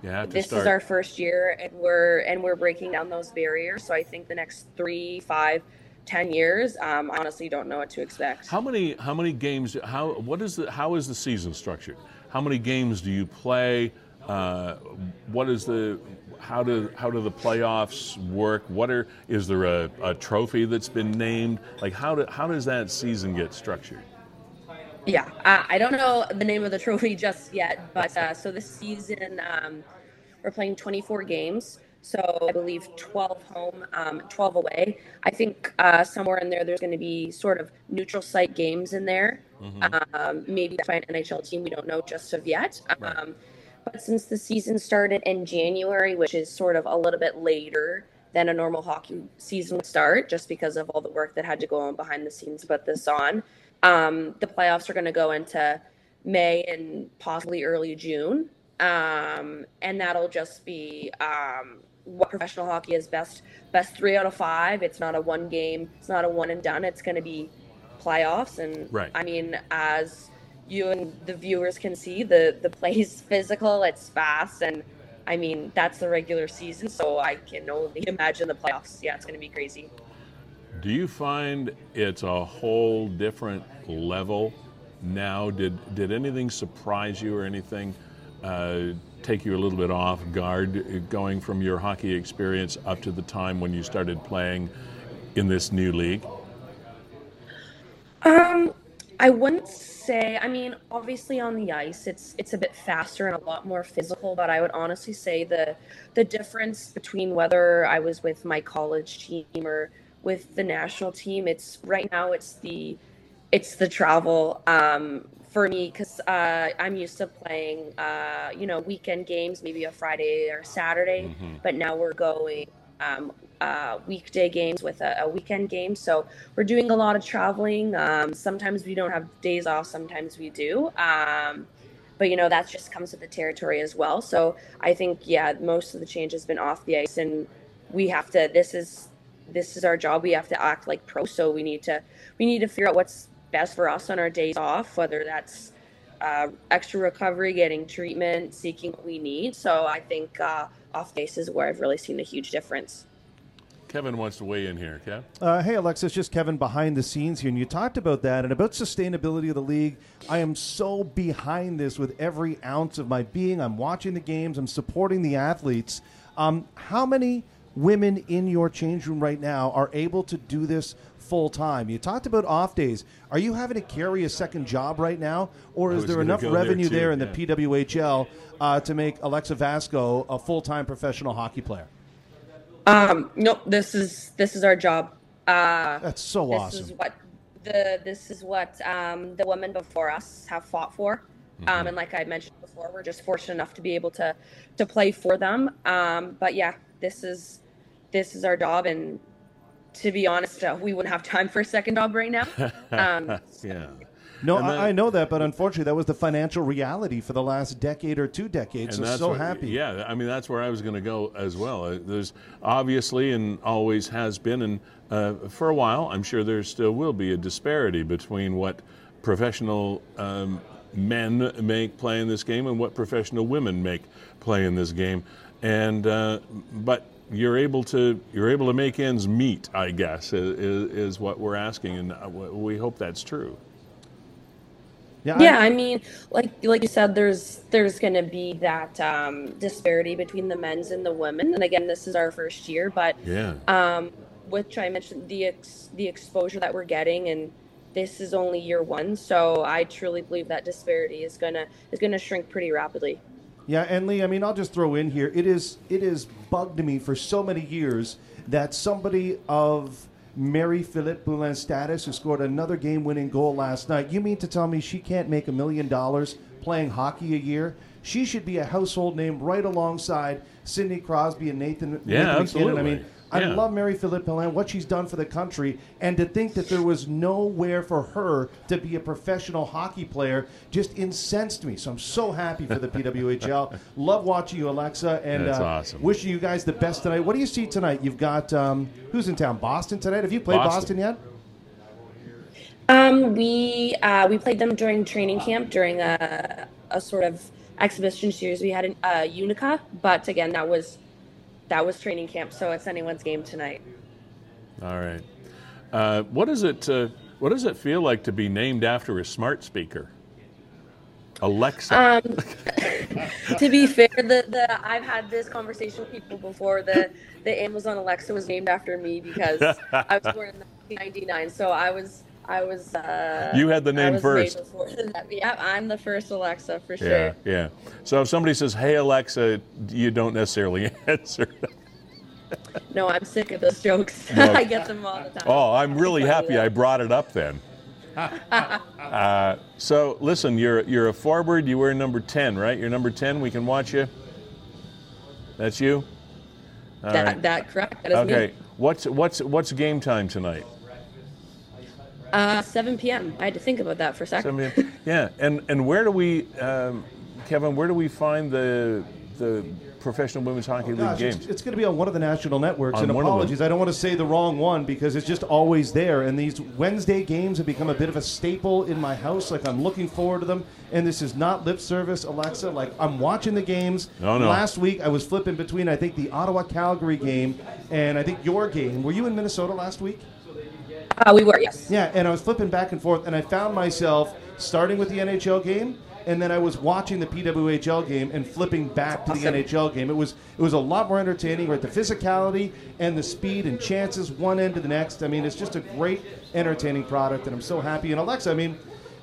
Speaker 4: Yeah, this
Speaker 1: start.
Speaker 4: is our first year and we're and we're breaking down those barriers so i think the next three five 10 years um, honestly don't know what to expect
Speaker 1: how many how many games how what is the how is the season structured how many games do you play uh, what is the how do how do the playoffs work what are is there a, a trophy that's been named like how do, how does that season get structured
Speaker 4: yeah uh, i don't know the name of the trophy just yet but uh, so this season um, we're playing 24 games so I believe 12 home, um, 12 away. I think uh, somewhere in there, there's going to be sort of neutral site games in there. Mm-hmm. Um, maybe by an NHL team, we don't know just of yet. Right. Um, but since the season started in January, which is sort of a little bit later than a normal hockey season would start just because of all the work that had to go on behind the scenes to put this on. Um, the playoffs are going to go into May and possibly early June. Um, and that'll just be um, what professional hockey is best best three out of five. It's not a one game, it's not a one and done. It's going to be playoffs. And
Speaker 1: right.
Speaker 4: I mean, as you and the viewers can see, the the play's physical, it's fast, and I mean that's the regular season. So I can only imagine the playoffs. Yeah, it's going to be crazy.
Speaker 1: Do you find it's a whole different level now? Did did anything surprise you or anything uh, take you a little bit off guard going from your hockey experience up to the time when you started playing in this new league?
Speaker 4: Um, I wouldn't say. I mean, obviously on the ice, it's it's a bit faster and a lot more physical. But I would honestly say the the difference between whether I was with my college team or with the national team. It's right now it's the it's the travel um, for me because uh, I'm used to playing uh, you know weekend games, maybe a Friday or Saturday, mm-hmm. but now we're going um, uh, weekday games with a, a, weekend game. So we're doing a lot of traveling. Um, sometimes we don't have days off. Sometimes we do. Um, but you know that just comes with the territory as well. So I think yeah, most of the change has been off the ice, and we have to. This is this is our job. We have to act like pro. So we need to we need to figure out what's best for us on our days off, whether that's uh, extra recovery, getting treatment, seeking what we need. So I think uh, off base is where I've really seen a huge difference.
Speaker 1: Kevin wants to weigh in here. Kev?
Speaker 2: Uh, hey, Alexis, just Kevin behind the scenes here. And you talked about that and about sustainability of the league. I am so behind this with every ounce of my being. I'm watching the games, I'm supporting the athletes. Um, how many women in your change room right now are able to do this full time. You talked about off days. Are you having to carry a second job right now, or is there enough revenue there, there in yeah. the PWHL uh, to make Alexa Vasko a full time professional hockey player?
Speaker 4: Um, nope. This is this is our job. Uh,
Speaker 2: That's so
Speaker 4: this
Speaker 2: awesome.
Speaker 4: This is what the this is what um, the women before us have fought for. Um, mm-hmm. Um, and like I mentioned before, we're just fortunate enough to be able to to play for them. Um, but yeah, this is this is our job, and to be honest, uh, we wouldn't have time for a second job right now. Um,
Speaker 1: yeah.
Speaker 2: No, I, I, know that, but unfortunately, that was the financial reality for the last decade or two decades. And So, so what, happy.
Speaker 1: Yeah, I mean, that's where I was going to go as well. Uh, there's obviously and always has been, and uh, for a while, I'm sure there still will be a disparity between what professional um, men make play in this game and what professional women make play in this game. And uh, but you're able to you're able to make ends meet. I guess is, is what we're asking, and uh, we hope that's true.
Speaker 4: Yeah, yeah I, I, mean, like like you said, there's there's going to be that um, disparity between the men's and the women. And again, this is our first year, but
Speaker 1: yeah,
Speaker 4: um, which I mentioned the ex, the exposure that we're getting, and this is only year one. So I truly believe that disparity is gonna is gonna shrink pretty rapidly.
Speaker 2: Yeah, and Lee, I mean, I'll just throw in here. It is it is bugged me for so many years that somebody of Marie-Philip Poulin status who scored another game-winning goal last night. You mean to tell me she can't make a million dollars playing hockey a year? She should be a household name right alongside Sidney Crosby and Nathan.
Speaker 1: Yeah,
Speaker 2: Nathan
Speaker 1: absolutely.
Speaker 2: I mean, I yeah. love Marie-Philip Poulin, what she's done for the country, and to think that there was nowhere for her to be a professional hockey player just incensed me. So I'm so happy for the PWHL. love watching you, Alexa, and
Speaker 1: uh, awesome.
Speaker 2: wishing you guys the best tonight. What do you see tonight? You've got um, who's in town? Boston tonight. Have you played Boston, Boston yet?
Speaker 4: Um, we uh, we played them during training camp during a, a sort of exhibition series we had in uh, Utica, but again that was that was training camp, so it's anyone's game tonight.
Speaker 1: All right. Uh, what does it uh, What does it feel like to be named after a smart speaker? Alexa.
Speaker 4: Um, to be fair, the, the I've had this conversation with people before. The the Amazon Alexa was named after me because I was born in 1999, so I was I was. Uh,
Speaker 1: you had the name first.
Speaker 4: Yeah, I'm the first Alexa for sure.
Speaker 1: Yeah, yeah. So if somebody says, "Hey Alexa," you don't necessarily answer.
Speaker 4: no, I'm sick of those jokes. No. I get them all the time.
Speaker 1: Oh, I'm really happy I brought it up then. uh, so listen, you're you're a forward. You wear number ten, right? You're number ten. We can watch you. That's you.
Speaker 4: that right. that correct. That is
Speaker 1: okay.
Speaker 4: Me.
Speaker 1: What's what's what's game time tonight?
Speaker 4: Uh, 7 p.m. I had to think about that for a second.
Speaker 1: yeah, and and where do we, um, Kevin? Where do we find the the professional women's hockey oh, league games?
Speaker 2: It's, it's, going to be on one of the national networks. On and apologies, I don't want to say the wrong one because it's just always there. And these Wednesday games have become a bit of a staple in my house. Like I'm looking forward to them. And this is not lip service, Alexa. Like I'm watching the games.
Speaker 1: No, no.
Speaker 2: Last week I was flipping between I think the Ottawa Calgary game and I think your game. Were you in Minnesota last week?
Speaker 4: Uh, we were, yes.
Speaker 2: Yeah, and I was flipping back and forth, and I found myself starting with the NHL game and then I was watching the PWHL game and flipping back to awesome. the NHL game. It was it was a lot more entertaining, right? The physicality and the speed and chances one end to the next. I mean, it's just a great entertaining product, and I'm so happy. And Alexa, I mean,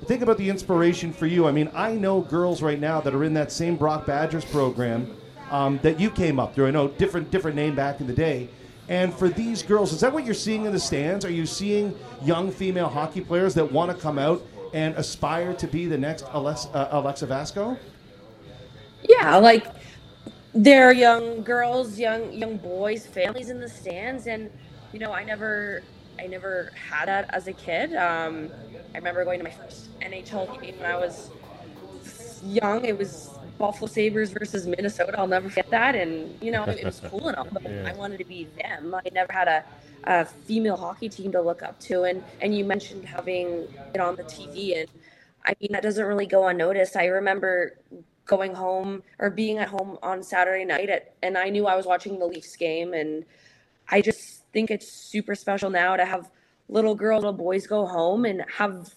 Speaker 2: think about the inspiration for you. I mean, I know girls right now that are in that same Brock Badgers program um, that you came up through. I know different different name back in the day. And for these girls, is that what you're seeing in the stands? Are you seeing young female hockey players that want to come out and aspire to be the next Alexa, uh, Alexa Vasko?
Speaker 4: Yeah, like there are young girls, young young boys, families in the stands, and you know, I never, I never had that as a kid. Um, I remember going to my first NHL game when I was young. It was Buffalo Sabres versus Minnesota. I'll never forget that, and you know, it was cool and all, but yeah. I wanted to be them. I never had a a female hockey team to look up to. And and you mentioned having it on the TV, and I mean that doesn't really go unnoticed. I remember going home or being at home on Saturday night at, and I knew I was watching the Leafs game, and I just think it's super special now to have little girls, little boys go home and have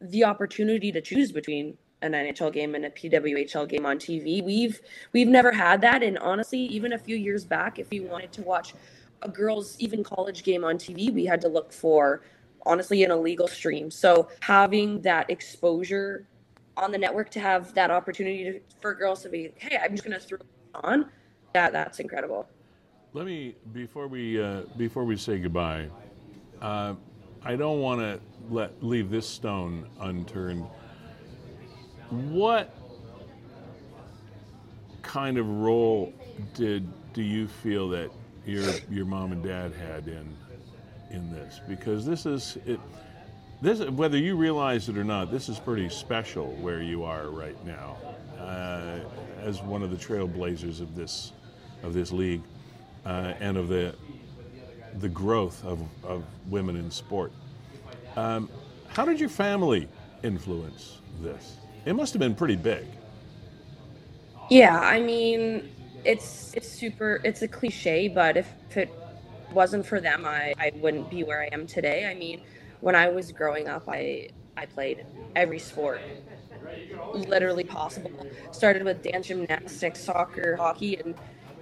Speaker 4: the opportunity to choose between an NHL game and a PWHL game on TV. We've we've never had that, and honestly, even a few years back, if you wanted to watch a girls' even college game on TV, we had to look for honestly an illegal stream. So having that exposure on the network to have that opportunity to, for girls to be, hey, I'm just going to throw it on. Yeah, that's incredible.
Speaker 1: Let me before we uh, before we say goodbye. Uh, I don't want to let leave this stone unturned. What kind of role did do you feel that your your mom and dad had in in this. Because this is it this whether you realize it or not this is pretty special where you are right now uh, as one of the trailblazers of this of this league uh, and of the the growth of, of women in sport. Um, how did your family influence this? It must have been pretty big.
Speaker 4: Yeah i mean it's it's super it's a cliche but if it wasn't for them I, I wouldn't be where i am today. I mean when i was growing up i i played every sport literally possible. Started with dance gymnastics soccer hockey and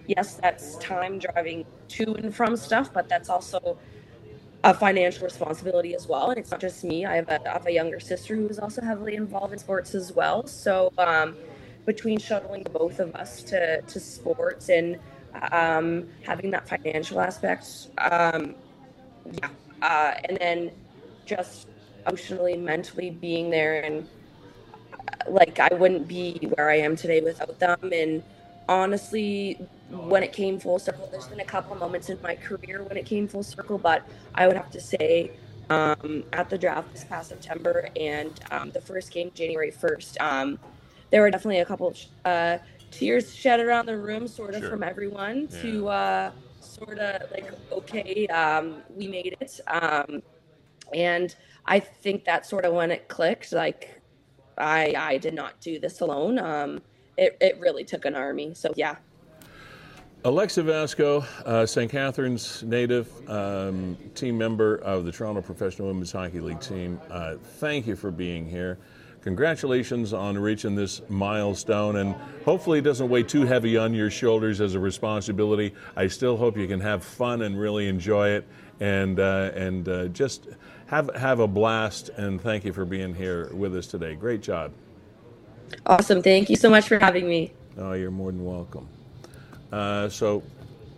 Speaker 4: yes that's time driving to and from stuff but that's also a financial responsibility as well. And it's not just me. I have a, I have a younger sister who is also heavily involved in sports as well. So um, between shuttling both of us to, to sports and um, having that financial aspect. Um, yeah. Uh, and then just emotionally, mentally being there. And uh, like, I wouldn't be where I am today without them. And honestly, when it came full circle, there's been a couple moments in my career when it came full circle, but I would have to say, um, at the draft this past September and um, the first game January 1st, um, there were definitely a couple uh, tears shed around the room, sort of sure. from everyone yeah. to uh, sort of like, okay, um, we made it. Um, and I think that sort of when it clicked, like I I did not do this alone. Um, it it really took an army. So yeah.
Speaker 1: Alexa Vasko, uh, St. Catharines native, um, team member of the Toronto Professional Women's Hockey League team. Uh, thank you for being here congratulations on reaching this milestone and hopefully it doesn't weigh too heavy on your shoulders as a responsibility. I still hope you can have fun and really enjoy it and uh, and uh, just have have a blast and thank you for being here with us today. Great job.
Speaker 4: Awesome. Thank you so much for having me.
Speaker 1: Oh you're more than welcome. Uh, so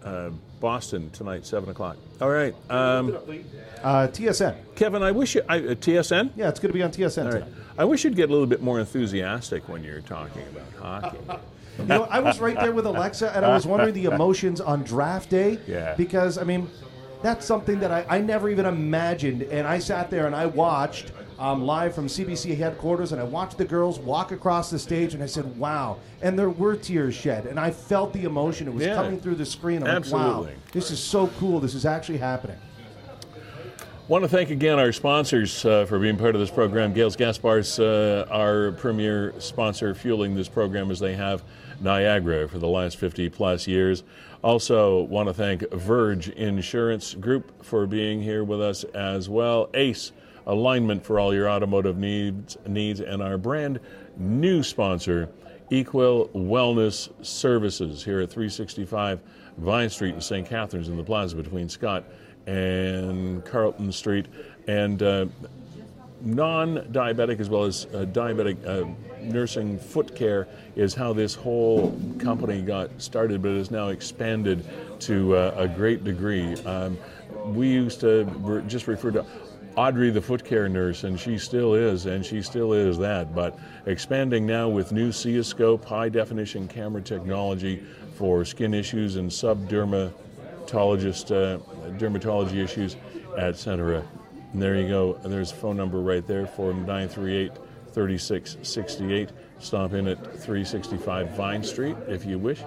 Speaker 1: uh, Boston tonight, seven o'clock. All right. Um,
Speaker 2: uh, TSN.
Speaker 1: Kevin, I wish you I, uh, TSN.
Speaker 2: Yeah, it's going to be on TSN.
Speaker 1: All right. I wish you'd get a little bit more enthusiastic when you're talking about hockey.
Speaker 2: you know, I was right there with Alexa, and I was wondering the emotions on draft day.
Speaker 1: Yeah.
Speaker 2: Because I mean, that's something that I, I never even imagined, and I sat there and I watched um, live from CBC headquarters, and I watched the girls walk across the stage, and I said, "Wow!" And there were tears shed, and I felt the emotion. It was
Speaker 1: Yeah.
Speaker 2: coming through the screen. I'm
Speaker 1: Absolutely.
Speaker 2: like, "Wow, this is so cool! This is actually happening."
Speaker 1: Want to thank again our sponsors uh, for being part of this program. Gales Gas Bars, uh, our premier sponsor, fueling this program as they have Niagara for the last 50 plus years. Also, want to thank Verge Insurance Group for being here with us as well. Ace Alignment for all your automotive needs, needs, and our brand new sponsor, Equal Wellness Services, here at 365 Vine Street in St. Catharines in the plaza between Scott and Carlton Street, and uh, non-diabetic as well as uh, diabetic uh, nursing foot care is how this whole company got started, but it has now expanded to uh, a great degree. Um, we used to just refer to Audrey, the foot care nurse, and she still is, and she still is that. But expanding now with new SIAscope, high definition camera technology for skin issues and subdermatologist uh, dermatology issues, etc. And there you go. There's a phone number right there for 938 3668. Stop in at 365 Vine Street if you wish.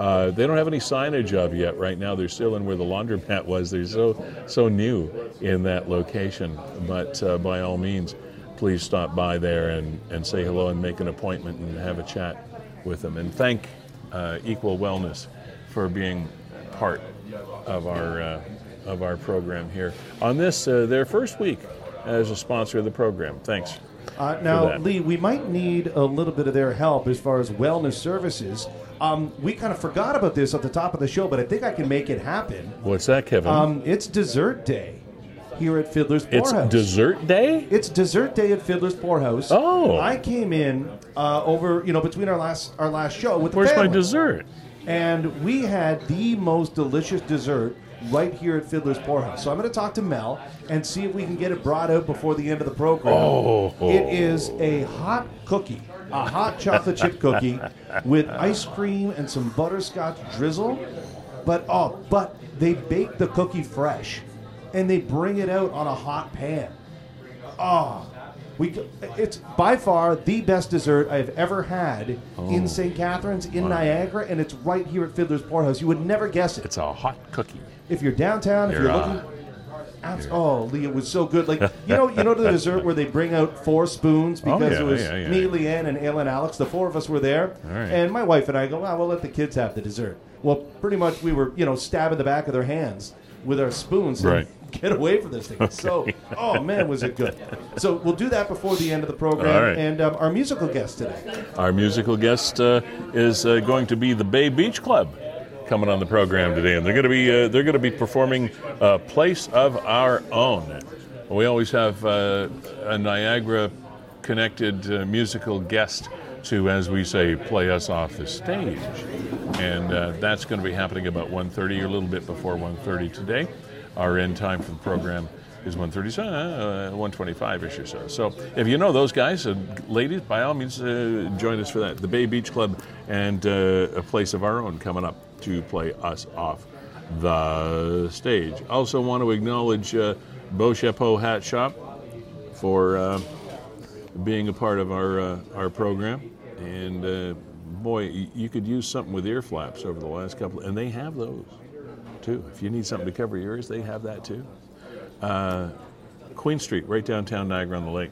Speaker 1: Uh, they don't have any signage of yet right now. They're still in where the laundromat was. They're so so new in that location. But uh, by all means, please stop by there and, and say hello and make an appointment and have a chat with them. And thank uh, Equal Wellness for being part of our uh, of our program here on this uh, their first week as a sponsor of the program. Thanks.
Speaker 2: Uh, now. Lee, we might need a little bit of their help as far as wellness services. Um, we kind of forgot about this at the top of the show, but I think I can make it happen.
Speaker 1: What's that, Kevin?
Speaker 2: Um, it's dessert day here at Fiddler's
Speaker 1: it's
Speaker 2: Poorhouse.
Speaker 1: dessert day.
Speaker 2: It's dessert day at Fiddler's Poorhouse.
Speaker 1: Oh.
Speaker 2: I came in uh, over, you know, between our last our last show with the
Speaker 1: Where's my
Speaker 2: family.
Speaker 1: dessert?
Speaker 2: and we had the most delicious dessert right here at Fiddler's Poorhouse. So I'm going to talk to Mel and see if we can get it brought out before the end of the program.
Speaker 1: Oh.
Speaker 2: It is a hot cookie, a hot chocolate chip cookie with ice cream and some butterscotch drizzle. But oh, but they bake the cookie fresh and they bring it out on a hot pan. Oh, we it's by far the best dessert I've ever had
Speaker 1: Oh.
Speaker 2: in St. Catharines in Niagara, and it's right here at Fiddler's Poorhouse. You would never guess it
Speaker 1: It's a hot cookie.
Speaker 2: If you're downtown. If
Speaker 1: You're,
Speaker 2: you're
Speaker 1: uh,
Speaker 2: looking. Abs- oh, Lee, it was so good. Like you know, you know the dessert where they bring out four spoons because
Speaker 1: Oh, yeah,
Speaker 2: it was
Speaker 1: yeah, yeah.
Speaker 2: me, Leanne, and Alan Alex. The four of us were there,
Speaker 1: right.
Speaker 2: and my wife and I go, "Well, we'll let the kids have the dessert." Well, pretty much we were, you know, stabbing the back of their hands with our spoons. and
Speaker 1: Right.
Speaker 2: Get away from this thing. It's So, oh man, was it good? So we'll do that before the end of the program.
Speaker 1: Right.
Speaker 2: And um, our musical guest today.
Speaker 1: Our musical guest uh, is uh, going to be the Bay Beach Club coming on the program today, and they're going to be uh, they're going to be performing uh, "Place of Our Own." We always have uh, a Niagara connected uh, musical guest to, as we say, play us off the stage, and uh, that's going to be happening about 1.30 or a little bit before 1.30 today. Our end time for the program is 1.30, so, uh, 1.25ish or so. So if you know those guys, uh, ladies, by all means, join us for that. The Bay Beach Club and a place of our own coming up to play us off the stage. Also want to acknowledge uh, Beau Chapeau Hat Shop for uh, being a part of our uh, our program. And uh, boy, you could use something with ear flaps over the last couple, and they have those too. If you need something to cover your ears, they have that too. Uh, Queen Street, right downtown Niagara on the Lake.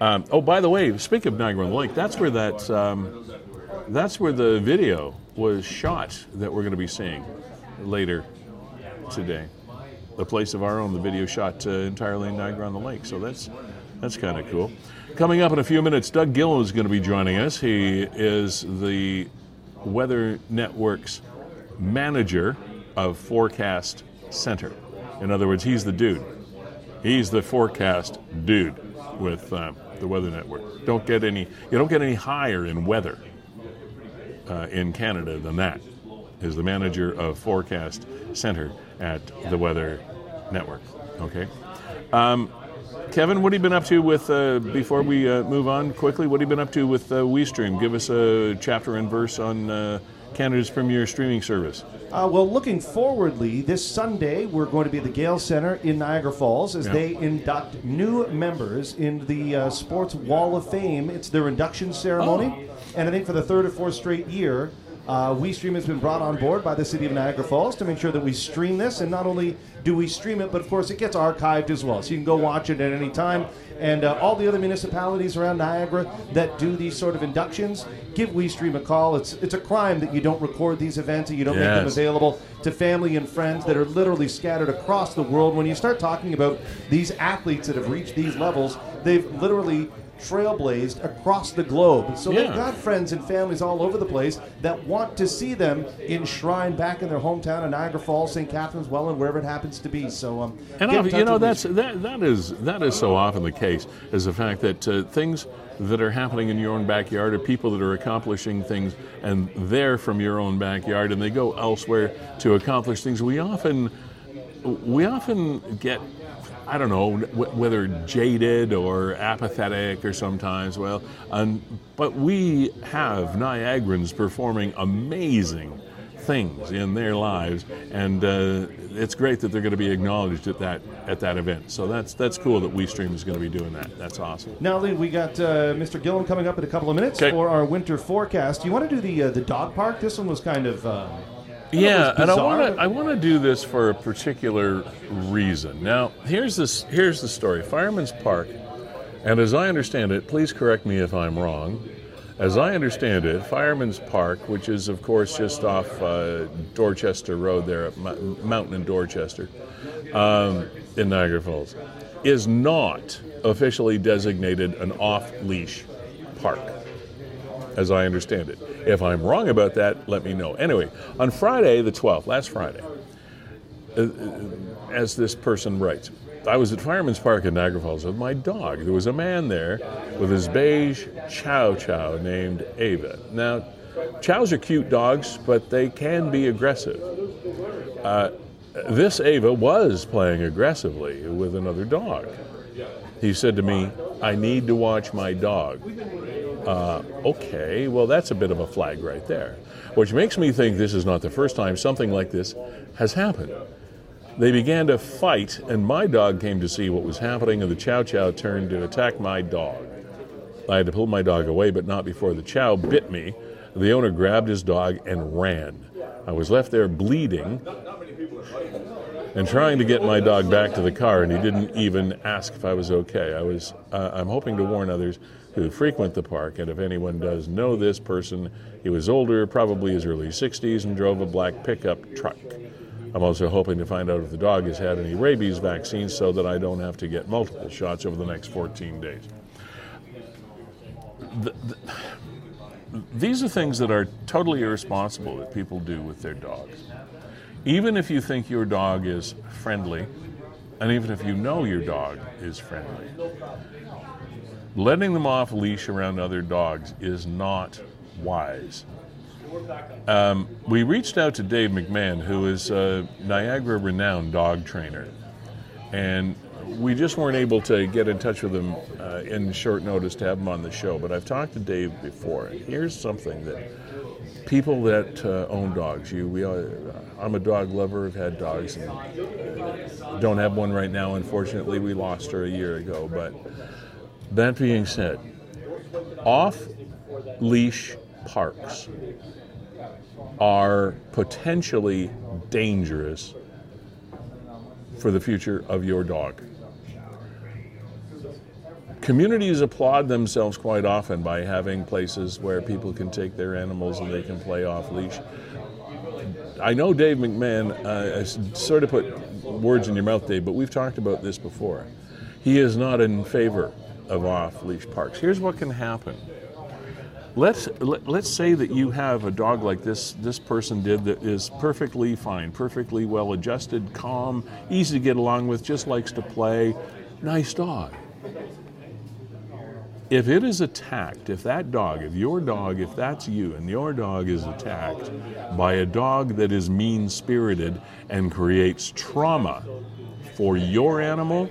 Speaker 1: Um, oh, by the way, speak of Niagara on the Lake, that's where that um, that's where the video was shot that we're going to be seeing later today. The place of our own, the video shot uh, entirely in Niagara on the Lake. So that's that's kind of cool. Coming up in a few minutes, Doug Gillham is going to be joining us. He is the Weather Network's manager of Forecast Center. In other words, he's the dude. He's the forecast dude with uh, the Weather Network. Don't get any. You don't get any higher in weather uh, in Canada than that. is the manager of Forecast Center at the Weather Network. Okay. Um, Kevin, what have you been up to with, uh, before we uh, move on quickly, what have you been up to with uh, WeStream? Give us a chapter and verse on uh, Canada's premier streaming service.
Speaker 2: Uh, well, looking forwardly, this Sunday we're going to be at the Gale Center in Niagara Falls as they induct new members in the uh, Sports Wall of Fame. It's their induction ceremony, oh. And I think for the third or fourth straight year, uh, WeStream has been brought on board by the city of Niagara Falls to make sure that we stream this, and not only do we stream it, but of course it gets archived as well, so you can go watch it at any time. And uh, all the other municipalities around Niagara that do these sort of inductions, give WeStream a call. It's it's a crime that you don't record these events and you don't yes. make them available to family and friends that are literally scattered across the world. When you start talking about these athletes that have reached these levels, they've literally trailblazed across the globe. So yeah. they've got friends and families all over the place that want to see them enshrined back in their hometown of Niagara Falls, St. Catharines, Welland, wherever it happens to be. So, um,
Speaker 1: and you know that's that that is that is so often the case is the fact that uh, things that are happening in your own backyard are people that are accomplishing things and they're from your own backyard and they go elsewhere to accomplish things. We often we often get I don't know whether jaded or apathetic or sometimes. Well, um, but we have Niagarans performing amazing things in their lives, and uh, it's great that they're going to be acknowledged at that at that event. So that's that's cool that WeStream is going to be doing that. That's awesome.
Speaker 2: Now, Lee, we got uh, Mr. Gillham coming up in a couple of minutes for our winter forecast. Do you want to do the uh, the dog park? This one was kind of uh,
Speaker 1: yeah, and I want to I want to do this for a particular reason. Now, here's this here's the story. Fireman's Park, and as I understand it, please correct me if I'm wrong. As I understand it, Fireman's Park, which is of course just off uh, Dorchester Road there, at Mountain in Dorchester, um, in Niagara Falls, is not officially designated an off-leash park as I understand it. If I'm wrong about that, let me know. Anyway, on Friday, the 12th, last Friday, uh, uh, as this person writes, I was at Fireman's Park in Niagara Falls with my dog. There was a man there with his beige chow chow named Ava. Now, chows are cute dogs, but they can be aggressive. Uh, this Ava was playing aggressively with another dog. He said to me, I need to watch my dog. Uh, okay, well, that's a bit of a flag right there, which makes me think this is not the first time something like this has happened. They began to fight, and my dog came to see what was happening, and the chow chow turned to attack my dog. I had to pull my dog away, but not before the chow bit me. The owner grabbed his dog and ran. I was left there bleeding and trying to get my dog back to the car, and he didn't even ask if I was okay. I was. Uh, I'm hoping to warn others who frequent the park. And if anyone does know this person, he was older, probably his early 60s, and drove a black pickup truck. I'm also hoping to find out if the dog has had any rabies vaccines so that I don't have to get multiple shots over the next 14 days. The, the, these are things that are totally irresponsible that people do with their dogs. Even if you think your dog is friendly, and even if you know your dog is friendly, letting them off leash around other dogs is not wise. Um, we reached out to Dave McMahon, who is a Niagara renowned dog trainer, and we just weren't able to get in touch with him uh, in short notice to have him on the show. But I've talked to Dave before, and here's something that people that uh, own dogs, you, we, uh, I'm a dog lover. I've had dogs, and don't have one right now. Unfortunately, we lost her a year ago, but that being said, off leash parks are potentially dangerous for the future of your dog. Communities applaud themselves quite often by having places where people can take their animals and they can play off leash. I know Dave McMahon uh, sort of put words in your mouth, Dave, but we've talked about this before. He is not in favor of off-leash parks. Here's what can happen. Let's let, let's say that you have a dog like this this person did that is perfectly fine, perfectly well adjusted, calm, easy to get along with, just likes to play, nice dog. if it is attacked, if that dog, if your dog, if that's you, and your dog is attacked by a dog that is mean spirited and creates trauma for your animal,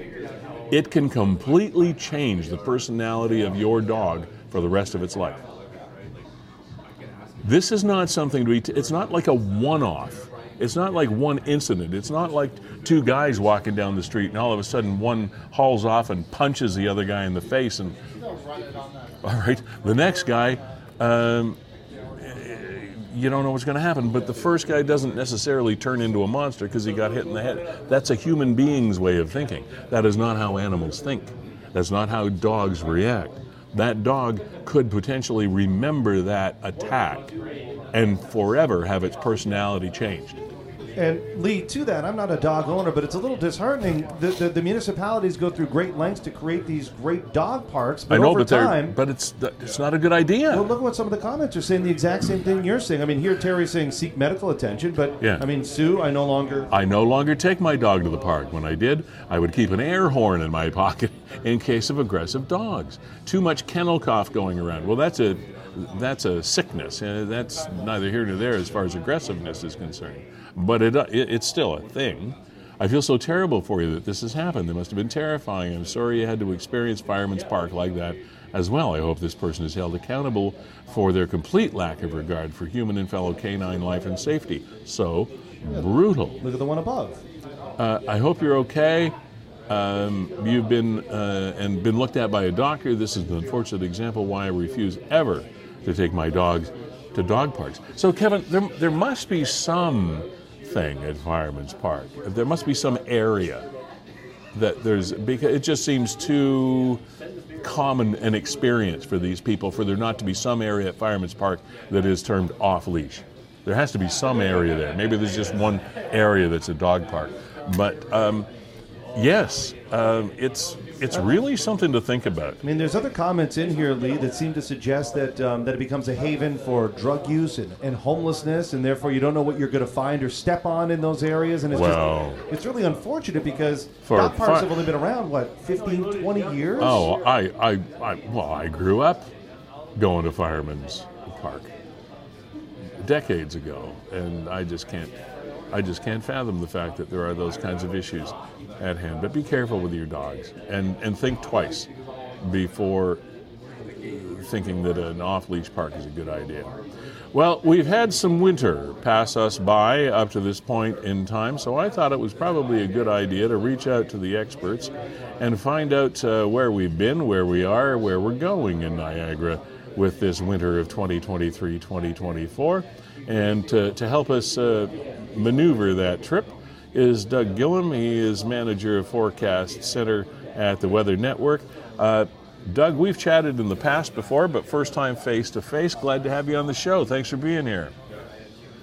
Speaker 1: it can completely change the personality of your dog for the rest of its life. This is not something to be, t- it's not like a one off. It's not like one incident. It's not like two guys walking down the street and all of a sudden one hauls off and punches the other guy in the face and all right. The next guy, um, you don't know what's going to happen, but the first guy doesn't necessarily turn into a monster because he got hit in the head. That's a human being's way of thinking. That is not how animals think. That's not how dogs react. That dog could potentially remember that attack and forever have its personality changed.
Speaker 2: And Lee, to that, I'm not a dog owner, but it's a little disheartening. The, the, the municipalities go through great lengths to create these great dog parks, but
Speaker 1: I know,
Speaker 2: over
Speaker 1: but
Speaker 2: time,
Speaker 1: but it's it's not a good idea.
Speaker 2: Well, look at what some of the comments are saying. The exact same thing you're saying. I mean, here Terry's saying seek medical attention, but
Speaker 1: yeah.
Speaker 2: I mean, Sue, I no longer.
Speaker 1: I no longer take my dog to the park. When I did, I would keep an air horn in my pocket in case of aggressive dogs. Too much kennel cough going around. Well, that's a that's a sickness. and that's neither here nor there as far as aggressiveness is concerned but it, it, it's still a thing. I feel so terrible for you that this has happened. It must have been terrifying. I'm sorry you had to experience Fireman's Park like that as well. I hope this person is held accountable for their complete lack of regard for human and fellow canine life and safety. So brutal.
Speaker 2: Look at the one above.
Speaker 1: Uh, I hope you're okay. Um, you've been uh, and been looked at by a doctor. This is an unfortunate example why I refuse ever to take my dogs to dog parks. So, Kevin, there, there must be some thing at Fireman's Park. There must be some area that there's because it just seems too common an experience for these people for there not to be some area at Fireman's Park that is termed off leash. There has to be some area there. Maybe there's just one area that's a dog park, but um, yes, um, it's it's really something to think about.
Speaker 2: I mean, there's other comments in here, Lee, that seem to suggest that um, that it becomes a haven for drug use and, and homelessness, and therefore you don't know what you're going to find or step on in those areas. And it's
Speaker 1: well,
Speaker 2: just, it's really unfortunate because dog parks have only been around what 15, 20 years.
Speaker 1: Oh, I, I, I, well, I grew up going to Fireman's Park decades ago, and I just can't I just can't fathom the fact that there are those kinds of issues at hand. But be careful with your dogs and, and think twice before thinking that an off leash park is a good idea. Well, we've had some winter pass us by up to this point in time, so I thought it was probably a good idea to reach out to the experts and find out uh, where we've been, where we are, where we're going in Niagara with this winter of 2023 2024. And to, to help us uh, maneuver that trip is Doug Gillham. He is manager of Forecast Center at the Weather Network. Uh, Doug, we've chatted in the past before, but first time face to face. Glad to have you on the show. Thanks for being here.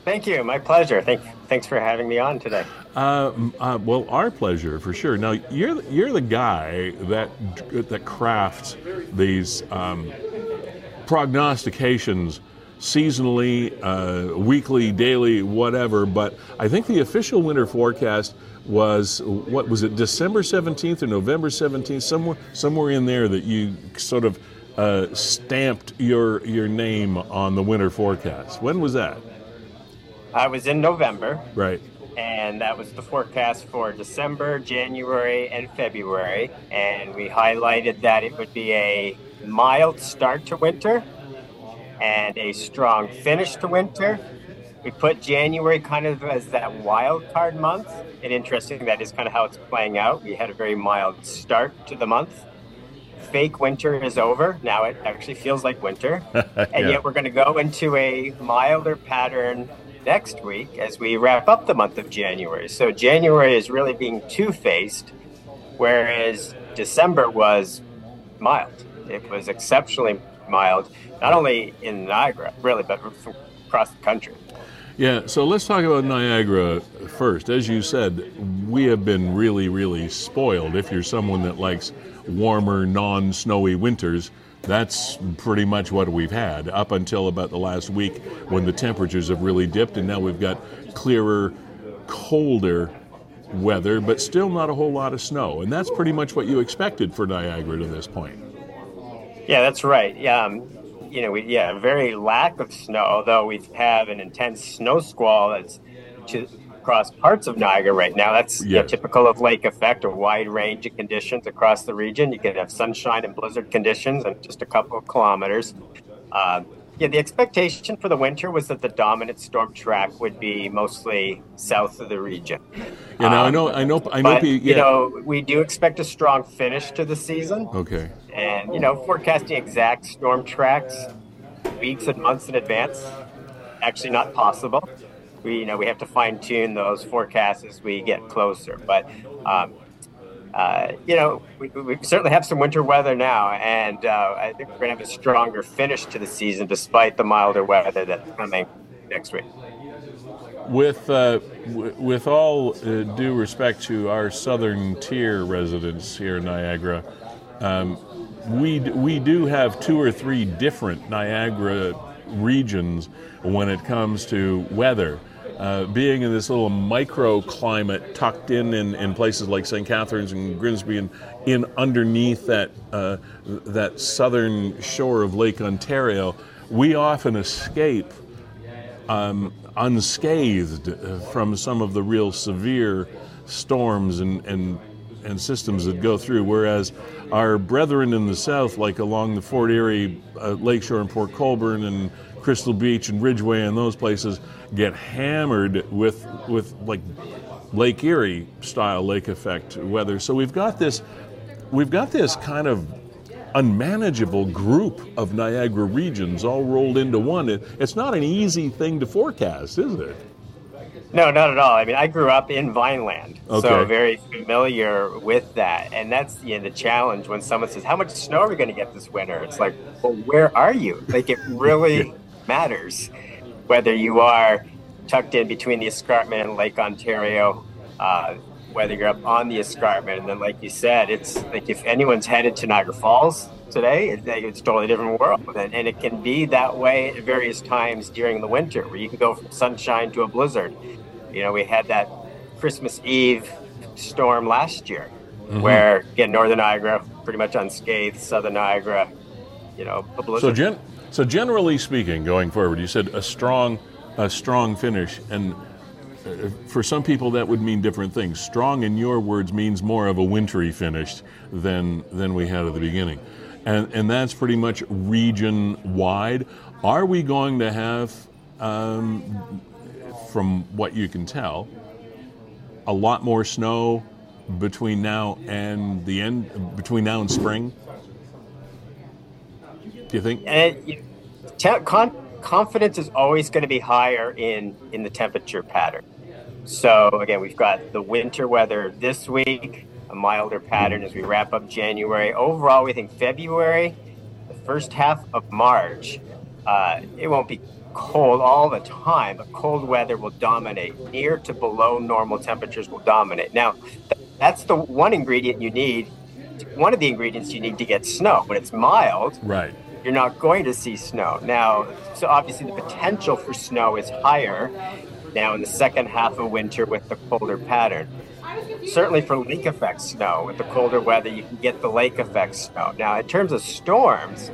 Speaker 5: Thank you. My pleasure. Thanks, thanks for having me on today.
Speaker 1: Uh, uh, well, our pleasure for sure. Now, you're the, you're the guy that that crafts these um, prognostications seasonally, uh, weekly, daily, whatever. But I think the official winter forecast was what was it, December 17th or November 17th, somewhere somewhere in there that you sort of uh, stamped your your name on the winter forecast. When was that?
Speaker 5: I was in November.
Speaker 1: Right.
Speaker 5: And that was the forecast for December, January, and February. And we highlighted that it would be a mild start to winter and a strong finish to winter. We put January kind of as that wild card month, and interesting that is kind of how it's playing out. We had a very mild start to the month. Fake winter is over. Now it actually feels like winter. and yeah. yet we're going to go into a milder pattern next week as we wrap up the month of January. So January is really being two faced, whereas December was mild. It was exceptionally mild, not only in Niagara, really, but across the country.
Speaker 1: Yeah, so let's talk about Niagara first. As you said, we have been really, really spoiled. If you're someone that likes warmer, non snowy winters, that's pretty much what we've had up until about the last week when the temperatures have really dipped, and now we've got clearer, colder weather, but still not a whole lot of snow. And that's pretty much what you expected for Niagara to this point.
Speaker 5: Yeah, that's right. Yeah, um, you know, we yeah, very lack of snow. Although we have an intense snow squall that's to, across parts of Niagara right now. That's yeah. typical of lake effect, a wide range of conditions across the region. You can have sunshine and blizzard conditions in just a couple of kilometers. Uh, yeah, the expectation for the winter was that the dominant storm track would be mostly south of the region.
Speaker 1: Yeah, now um, I know, I know, I know.
Speaker 5: But, yeah. You know, we do expect a strong finish to the season.
Speaker 1: Okay.
Speaker 5: And you know, forecasting exact storm tracks weeks and months in advance actually not possible. We, you know, we have to fine tune those forecasts as we get closer. But um, uh, you know, we, we, certainly have some winter weather now, and uh, I think we're going to have a stronger finish to the season despite the milder weather that's coming next week.
Speaker 1: With uh, w- with all uh, due respect to our southern tier residents here in Niagara, um, we d- we do have two or three different Niagara regions when it comes to weather uh, being in this little microclimate tucked in, in in places like St. Catharines and Grimsby and in underneath that uh, that southern shore of Lake Ontario, we often escape um, unscathed uh, from some of the real severe storms and, and and systems that go through. Whereas our brethren in the south, like along the Fort Erie, uh, Lakeshore, and Port Colborne, and Crystal Beach and Ridgeway and those places get hammered with with like Lake Erie style lake effect weather. So we've got this we've got this kind of unmanageable group of Niagara regions all rolled into one. It, it's not an easy thing to forecast, is it?
Speaker 5: No, not at all. I mean, I grew up in Vineland, okay. so very familiar with that. And that's you know, the challenge when someone says, "How much snow are we going to get this winter?" It's like, "Well, where are you?" Like it really matters whether you are tucked in between the escarpment and Lake Ontario, uh, whether you're up on the escarpment. And then, like you said, it's like if anyone's headed to Niagara Falls today, it's a totally different world. And, and it can be that way at various times during the winter, where you can go from sunshine to a blizzard. You know, we had that Christmas Eve storm last year, mm-hmm. where, again, Northern Niagara pretty much unscathed, Southern Niagara, you know, a blizzard.
Speaker 1: So, Jen, so generally speaking, going forward, you said a strong, a strong finish, and uh, for some people that would mean different things. Strong, in your words, means more of a wintry finish than than we had at the beginning, and and that's pretty much region wide. Are we going to have, um, from what you can tell, a lot more snow between now and the end, between now and spring? Do you think?
Speaker 5: And te- con- confidence is always going to be higher in in the temperature pattern. So again, we've got the winter weather this week, a milder pattern as we wrap up January. Overall, we think February, the first half of March, uh, it won't be cold all the time, but cold weather will dominate. Near to below normal temperatures will dominate. Now, that's the one ingredient you need. One of the ingredients you need to get snow. When it's mild,
Speaker 1: right
Speaker 5: you're not going to see snow. Now, so obviously the potential for snow is higher now in the second half of winter with the colder pattern. Certainly for lake effect snow, with the colder weather, you can get the lake effect snow. Now, in terms of storms,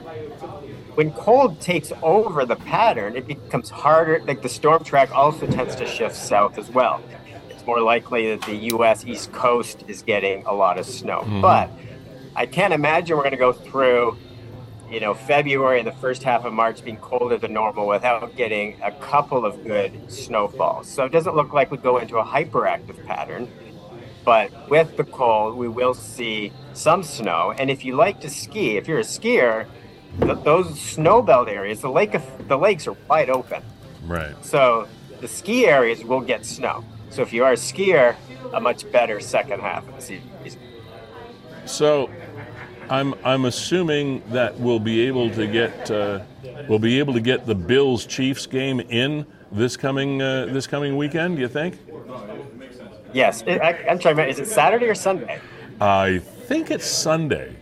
Speaker 5: when cold takes over the pattern, it becomes harder. Like the storm track also tends to shift south as well. It's more likely that the U.S. East Coast is getting a lot of snow. Mm-hmm. But I can't imagine we're going to go through you know, February and the first half of March being colder than normal without getting a couple of good snowfalls. So it doesn't look like we go into a hyperactive pattern. But with the cold, we will see some snow. And if you like to ski, if you're a skier, th- those snow belt areas, the lake, of, the lakes are wide open.
Speaker 1: Right.
Speaker 5: So the ski areas will get snow. So if you are a skier, a much better second half of the season.
Speaker 1: So I'm I'm assuming that we'll be able to get uh, we'll be able to get the Bills Chiefs game in this coming uh, this coming weekend. Do you think?
Speaker 5: Yes, I, am trying. Is it Saturday or Sunday?
Speaker 1: I think it's Sunday.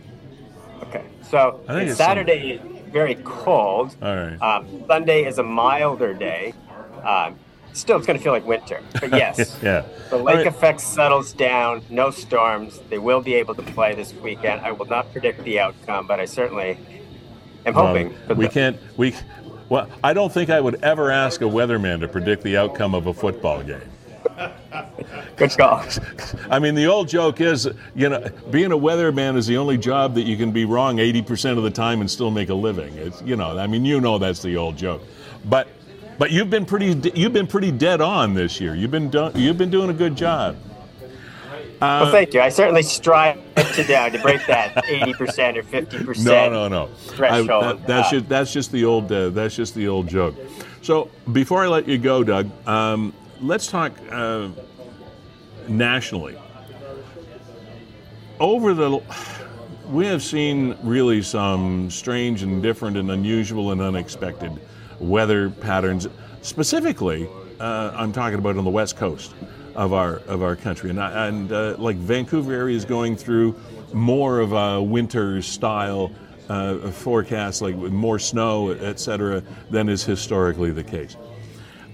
Speaker 5: Okay, so I think it's Saturday Sunday. very cold.
Speaker 1: All right.
Speaker 5: Um, Sunday is a milder day. Um, still, it's going to feel like winter. But yes,
Speaker 1: yeah.
Speaker 5: The lake right. effect settles down. No storms. They will be able to play this weekend. I will not predict the outcome, but I certainly am hoping.
Speaker 1: we can't. We well, I don't think I would ever ask a weatherman to predict the outcome of a football game.
Speaker 5: Good call.
Speaker 1: I mean, the old joke is, you know, being a weatherman is the only job that you can be wrong 80% of the time and still make a living. It's, you know, I mean, you know that's the old joke. But but you've been pretty you've been pretty dead on this year. You've been do, you've been doing a good job.
Speaker 5: Uh, well, thank you. I certainly strive to down to break that eighty percent or fifty percent.
Speaker 1: No, no, no. Threshold. I, that, that's uh, just that's just the old uh, that's just the old joke. So before I let you go, Doug, um, let's talk uh, nationally. Over the we have seen really some strange and different and unusual and unexpected weather patterns. Specifically, uh, I'm talking about on the west coast of our of our country, and, and uh, like Vancouver area is going through more of a winter style uh, forecast, like with more snow, et cetera, than is historically the case.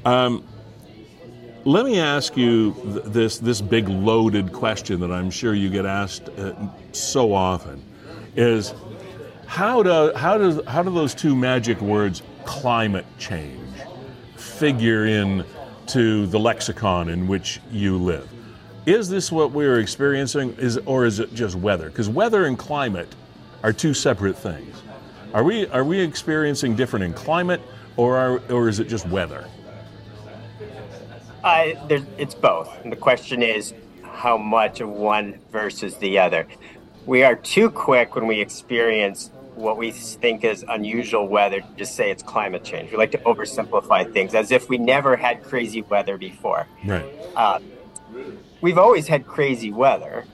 Speaker 1: Um, let me ask you th- this this big loaded question that I'm sure you get asked uh, so often is how do how does how do those two magic words climate change figure in to the lexicon in which you live. Is this what we're experiencing, is, or is it just weather? Because weather and climate are two separate things. Are we, are we experiencing different in climate, or, are, or is it just weather?
Speaker 5: Uh, it's both. And the question is how much of one versus the other. We are too quick when we experience what we think is unusual weather just say it's climate change. We like to oversimplify things as if we never had crazy weather before.
Speaker 1: Right. Uh,
Speaker 5: we've always had crazy weather.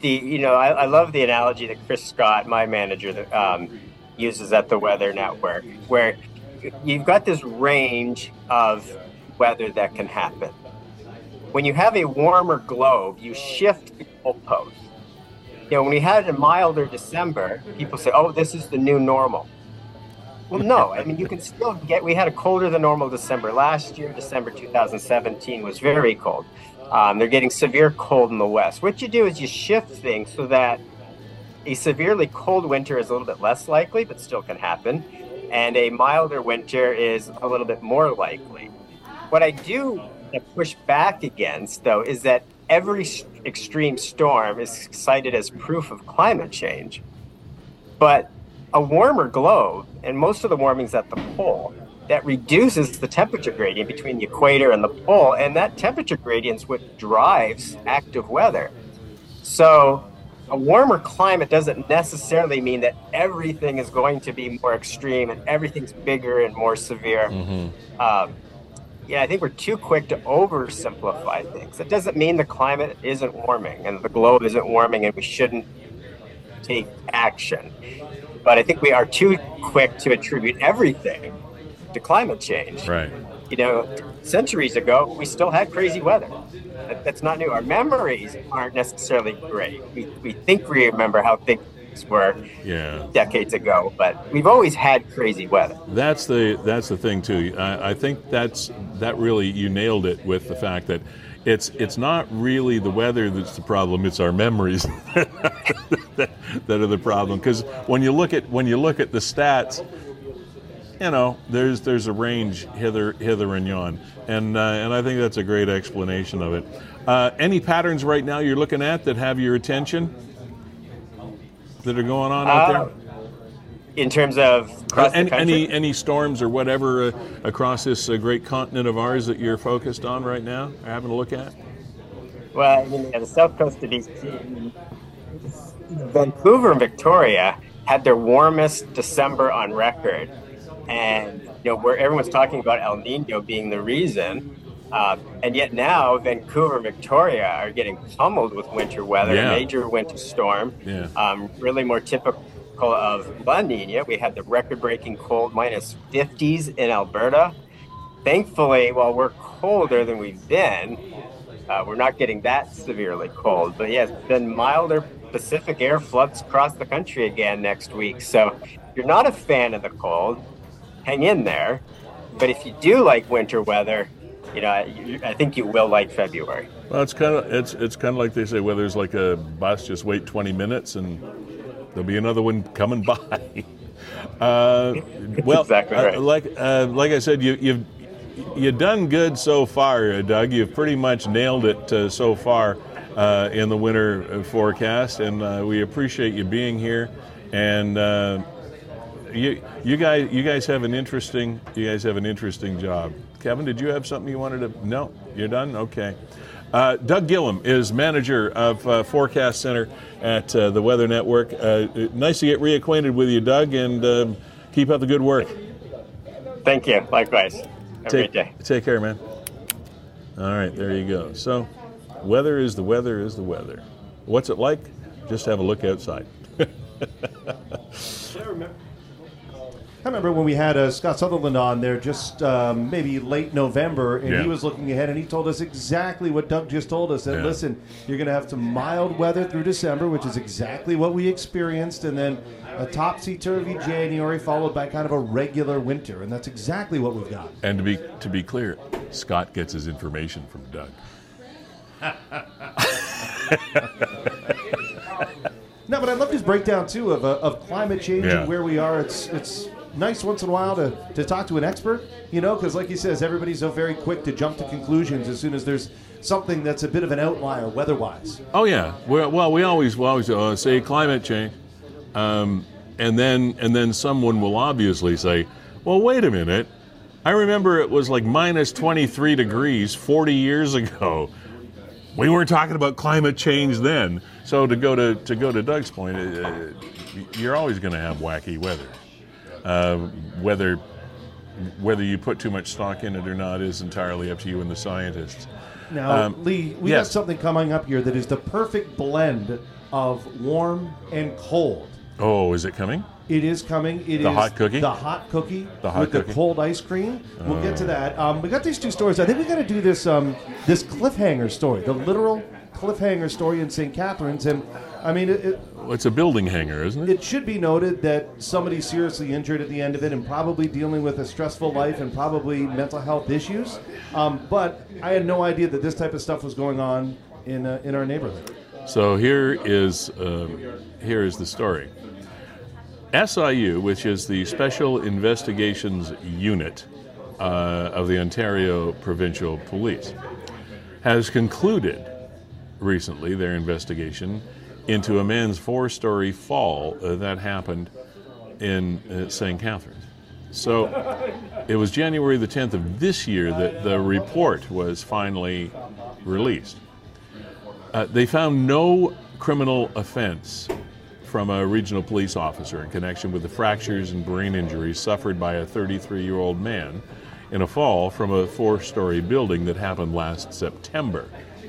Speaker 5: The you know I, I love the analogy that Chris Scott, my manager, um, uses at the Weather Network, where you've got this range of weather that can happen. When you have a warmer globe, you shift the goalpost you know, when we had a milder December, people say, "Oh, this is the new normal." Well, no. I mean, you can still get. We had a colder than normal December last year. December 2017 was very cold. Um, they're getting severe cold in the west. What you do is you shift things so that a severely cold winter is a little bit less likely, but still can happen, and a milder winter is a little bit more likely. What I do push back against, though, is that every extreme storm is cited as proof of climate change. But a warmer globe, and most of the warming's at the pole, that reduces the temperature gradient between the equator and the pole, and that temperature gradient is what drives active weather. So, a warmer climate doesn't necessarily mean that everything is going to be more extreme and everything's bigger and more severe. Mm-hmm. Um, yeah, I think we're too quick to oversimplify things. It doesn't mean the climate isn't warming and the globe isn't warming and we shouldn't take action. But I think we are too quick to attribute everything to climate change.
Speaker 1: Right.
Speaker 5: You know, centuries ago, we still had crazy weather. That, that's not new. Our memories aren't necessarily great. We, we think we remember how things were yeah. decades ago, but we've always had crazy weather.
Speaker 1: That's the that's the thing too. I, I think that's that really you nailed it with the fact that it's it's not really the weather that's the problem; it's our memories that, that are the problem. Because when you look at when you look at the stats, you know there's there's a range hither hither and yon, and uh, and I think that's a great explanation of it. Uh, any patterns right now you're looking at that have your attention? That are going on out uh, there?
Speaker 5: In terms of uh,
Speaker 1: any, any, any storms or whatever uh, across this uh, great continent of ours that you're focused on right now, or having a look at?
Speaker 5: Well, I mean, yeah, the south coast of BC, Vancouver and Victoria had their warmest December on record, and you know where everyone's talking about El Nino being the reason. Uh, and yet now, Vancouver, Victoria are getting pummeled with winter weather, yeah. major winter storm.
Speaker 1: Yeah.
Speaker 5: Um, really more typical of La Nina. We had the record-breaking cold, minus 50s in Alberta. Thankfully, while we're colder than we've been, uh, we're not getting that severely cold. But yeah, it's been milder Pacific air floods across the country again next week. So if you're not a fan of the cold, hang in there. But if you do like winter weather, you know, I, I, think you will like February.
Speaker 1: Well, it's kind of it's it's kind of like they say, where there's like a bus, just wait 20 minutes and there'll be another one coming by. Uh, well, exactly uh, right. uh, like uh, like I said, you, you've you've done good so far, uh, Doug. You've pretty much nailed it uh, so far in the winter forecast, and we appreciate you being here. And you you guys you guys have an interesting you guys have an interesting job. Kevin, did you have something you wanted to? No, you're done. Okay. Uh, Doug Gillham is manager of uh, Forecast Center at uh, the Weather Network. Uh, nice to get reacquainted with you, Doug, and um, keep up the good work.
Speaker 5: Thank you. Likewise. Have
Speaker 1: take,
Speaker 5: a great day.
Speaker 1: Take care, man. All right, there you go. So, weather is the weather is the weather. What's it like? Just have a look outside.
Speaker 2: I remember when we had uh, Scott Sutherland on there just um, maybe late November, and yeah. he was looking ahead, and he told us exactly what Doug just told us. That yeah. listen, you're going to have some mild weather through December, which is exactly what we experienced, and then a topsy turvy January followed by kind of a regular winter, and that's exactly what we've got.
Speaker 1: And to be to be clear, Scott gets his information from Doug.
Speaker 2: no, but I love his breakdown too of, uh, of climate change yeah. and where we are. It's it's nice once in a while to, to talk to an expert, you know, because like he says, everybody's so very quick to jump to conclusions as soon as there's something that's a bit of an outlier weather-wise.
Speaker 1: Oh yeah, We're, well we always we always uh, say climate change, um, and then and then someone will obviously say, well wait a minute, I remember it was like minus 23 degrees 40 years ago. We weren't talking about climate change then. So to go to to go to Doug's point, uh, you're always going to have wacky weather. Uh, whether whether you put too much stock in it or not is entirely up to you and the scientists.
Speaker 2: Now, um, Lee, we yes. got something coming up here that is the perfect blend of warm and cold.
Speaker 1: Oh, is it coming?
Speaker 2: It is coming. It
Speaker 1: the
Speaker 2: is
Speaker 1: hot cookie.
Speaker 2: The hot cookie the hot with cookie. the cold ice cream. We'll get to that. Um, we got these two stories. I think we got to do this um, this cliffhanger story, the literal cliffhanger story in St. Catharines, and I mean, it, it,
Speaker 1: it's a building hanger, isn't it?
Speaker 2: It should be noted that somebody seriously injured at the end of it, and probably dealing with a stressful life and probably mental health issues. Um, but I had no idea that this type of stuff was going on in uh, in our neighborhood.
Speaker 1: So here is um, here is the story. SIU, which is the Special Investigations Unit uh, of the Ontario Provincial Police, has concluded recently their investigation into a man's four story fall uh, that happened in uh, St. Catharines. So it was January the 10th of this year that the report was finally released. Uh, they found no criminal offense from a regional police officer in connection with the fractures and brain injuries suffered by a 33 year old man in a fall from a four story building that happened last September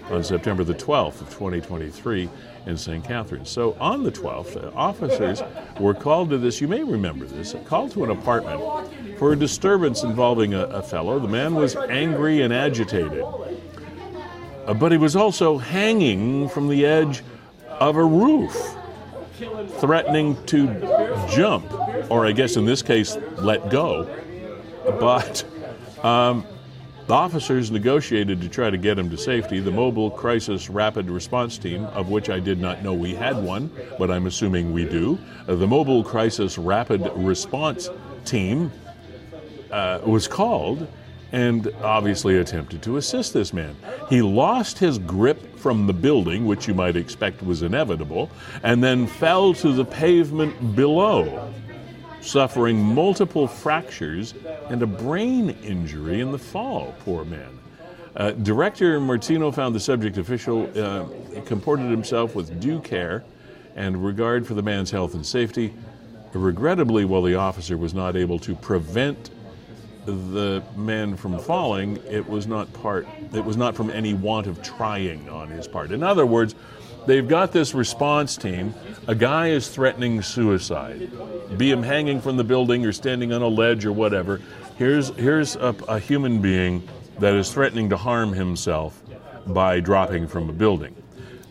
Speaker 1: on September the 12th of 2023 in St. Catharines. So on the 12th, uh, officers were called to this, you may remember this, called to an apartment for a disturbance involving a, a fellow. The man was angry and agitated, uh, but he was also hanging from the edge of a roof, threatening to jump, or I guess in this case, let go. But um, the officers negotiated to try to get him to safety. The Mobile Crisis Rapid Response Team, of which I did not know we had one, but I'm assuming we do, uh, the Mobile Crisis Rapid Response Team uh, was called and obviously attempted to assist this man. He lost his grip from the building, which you might expect was inevitable, and then fell to the pavement below suffering multiple fractures and a brain injury in the fall, poor man. Uh, Director Martino found the subject official uh, comported himself with due care and regard for the man's health and safety. Regrettably, while the officer was not able to prevent the man from falling, it was not part. It was not from any want of trying on his part. In other words, they've got this response team. A guy is threatening suicide, be him hanging from the building or standing on a ledge or whatever. Here's, here's a, a human being that is threatening to harm himself by dropping from a building.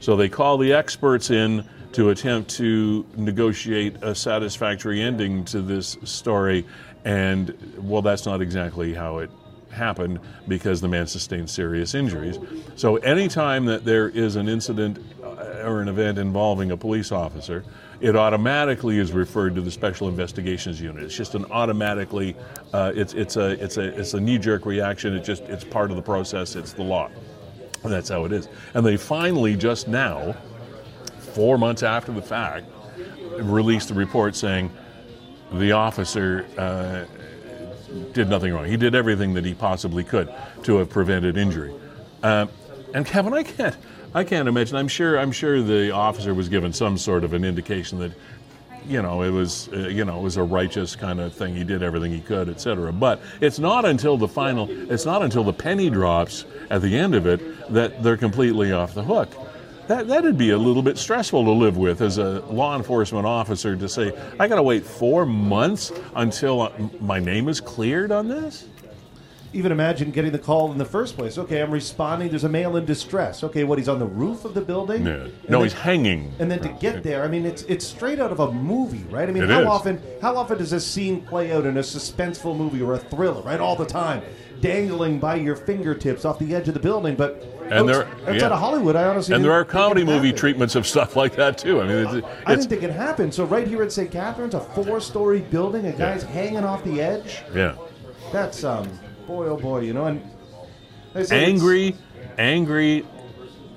Speaker 1: So they call the experts in to attempt to negotiate a satisfactory ending to this story. And, well, that's not exactly how it happened because the man sustained serious injuries. So, anytime that there is an incident or an event involving a police officer, it automatically is referred to the Special Investigations Unit. It's just an automatically, uh, it's it's a it's a it's a knee jerk reaction. It just it's part of the process. It's the law. And that's how it is. And they finally just now, four months after the fact, released a report saying the officer uh, did nothing wrong. He did everything that he possibly could to have prevented injury. Uh, and Kevin, I can't, I can't imagine. I'm sure, I'm sure the officer was given some sort of an indication that, you know, it was, uh, you know, it was a righteous kind of thing. He did everything he could, etc. But it's not until the final, it's not until the penny drops at the end of it that they're completely off the hook. That, that'd be a little bit stressful to live with as a law enforcement officer to say, I got to wait four months until uh, my name is cleared on this?
Speaker 2: Even imagine getting the call in the first place. Okay, I'm responding. There's a male in distress. Okay, what? He's on the roof of the building.
Speaker 1: No, no then, he's hanging.
Speaker 2: And then to get there, I mean, it's it's straight out of a movie, right? I mean, it how is. often how often does this scene play out in a suspenseful movie or a thriller? Right, all the time, dangling by your fingertips off the edge of the building, but. And there, outside yeah. of Hollywood, I honestly
Speaker 1: and there are comedy movie treatments of stuff like that too. I mean, it's, it's,
Speaker 2: I didn't think it happened. So right here at St. Catharines, a four-story building, a guy's yeah. hanging off the edge.
Speaker 1: Yeah,
Speaker 2: that's um, boy, oh boy, you know, and
Speaker 1: angry, angry,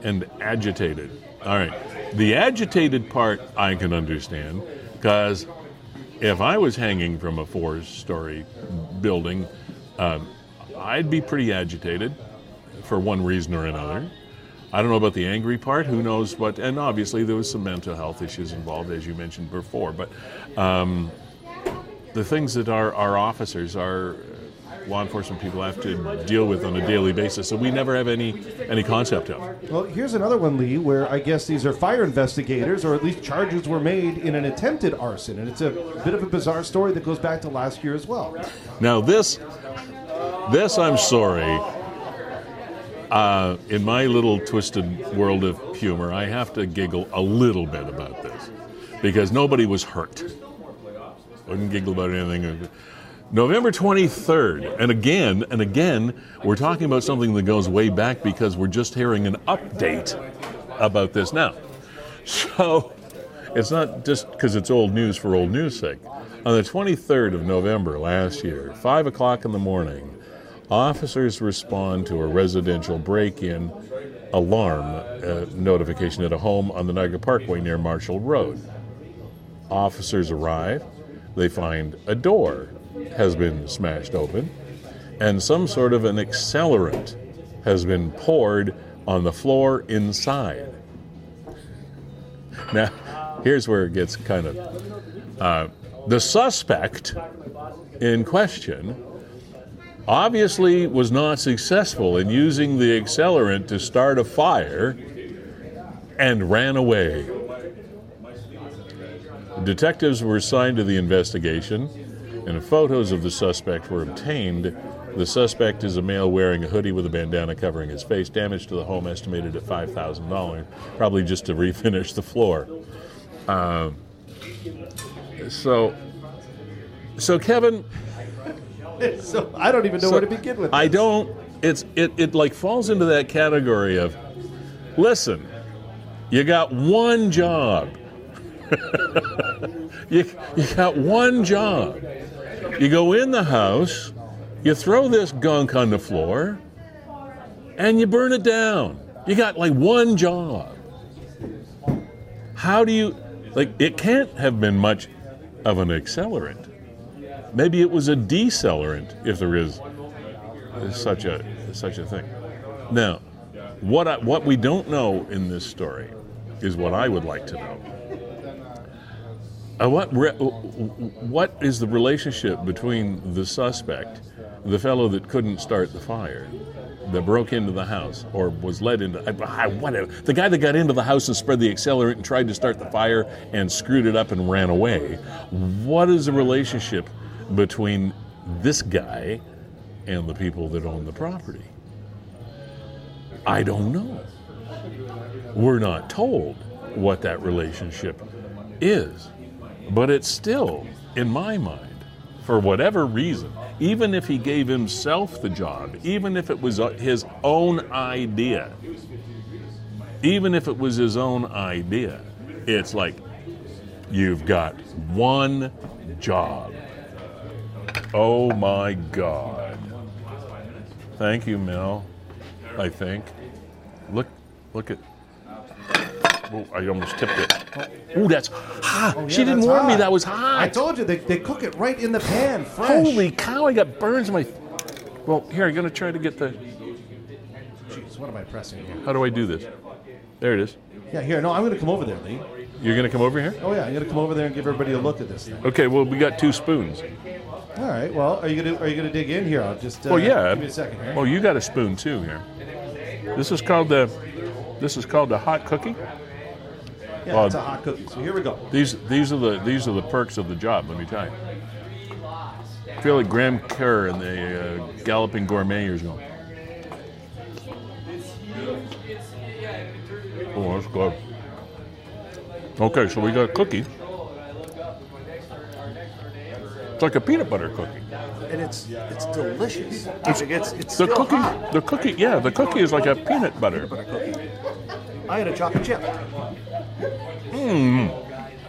Speaker 1: and agitated. All right, the agitated part I can understand because if I was hanging from a four-story building, um, I'd be pretty agitated for one reason or another. I don't know about the angry part. Who knows what? And obviously, there was some mental health issues involved, as you mentioned before. But um, the things that our, our officers, our law enforcement people have to deal with on a daily basis. So we never have any any concept of.
Speaker 2: Well, here's another one, Lee, where I guess these are fire investigators, or at least charges were made in an attempted arson, and it's a bit of a bizarre story that goes back to last year as well.
Speaker 1: Now this, this I'm sorry. Uh, in my little twisted world of humor, I have to giggle a little bit about this because nobody was hurt. I wouldn't giggle about anything. November 23rd, and again and again, we're talking about something that goes way back because we're just hearing an update about this now. So it's not just because it's old news for old news' sake. On the 23rd of November last year, 5 o'clock in the morning, officers respond to a residential break in alarm uh, notification at a home on the Niagara Parkway near Marshall Road. Officers arrive, they find a door has been smashed open, and some sort of an accelerant has been poured on the floor inside. Now, here's where it gets kind of. Uh, the suspect in question obviously was not successful in using the accelerant to start a fire and ran away. Detectives were assigned to the investigation and photos of the suspect were obtained. The suspect is a male wearing a hoodie with a bandana covering his face. Damage to the home estimated at $5,000, probably just to refinish the floor. Um, so, so Kevin.
Speaker 2: so I don't even know so where to begin with. This.
Speaker 1: I don't. It's it, it like falls into that category of, listen, you got one job. you, you got one job. You go in the house, you throw this gunk on the floor, and you burn it down. You got like one job. How do you, like, it can't have been much of an accelerant. Maybe it was a decelerant, if there is such a such a thing. Now, what I, what we don't know in this story is what I would like to know. Uh, what re- what is the relationship between the suspect, the fellow that couldn't start the fire, that broke into the house or was led into uh, whatever the guy that got into the house and spread the accelerant and tried to start the fire and screwed it up and ran away? What is the relationship between this guy and the people that own the property? I don't know. We're not told what that relationship is. But it's still, in my mind, for whatever reason, even if he gave himself the job, even if it was uh, his own idea, even if it was his own idea, it's like You've got one job. Oh my God. Thank you, Mel. I think. Look, look at. Oh, I almost tipped it. Oh, that's hot.
Speaker 2: Oh,
Speaker 1: she didn't
Speaker 2: that's
Speaker 1: warn me
Speaker 2: hot.
Speaker 1: that was hot.
Speaker 2: I told you they, they cook it right in the pan, fresh.
Speaker 1: Holy cow! I got burns in my. Well, here I'm gonna try to get the.
Speaker 2: Jeez, what am I pressing here?
Speaker 1: How do I do this? There it is.
Speaker 2: Yeah, here. No, I'm going to come over there, Lee.
Speaker 1: You're gonna come over here?
Speaker 2: Oh yeah, I'm going to come over there and give everybody a look at this thing.
Speaker 1: Okay. Well, we got two spoons.
Speaker 2: All right. Well, are you going to are you going to dig in here? I'll just. Uh,
Speaker 1: Well, yeah.
Speaker 2: Give me a second here.
Speaker 1: Well, you got a spoon too here. This is called the. This is called the hot cookie.
Speaker 2: Yeah,
Speaker 1: well-
Speaker 2: it's a hot cookie. So here we go.
Speaker 1: These these are the these are the perks of the job. Let me tell you. I feel like Graham Kerr and the uh, Galloping Gourmeters going. Oh, that's good. Okay, so we got a cookie. It's like a peanut butter cookie.
Speaker 6: and it's it's delicious. It's it's, it's
Speaker 1: The cookie,
Speaker 6: hot.
Speaker 1: the cookie, yeah, the cookie is like a peanut butter.
Speaker 6: I had a chocolate chip.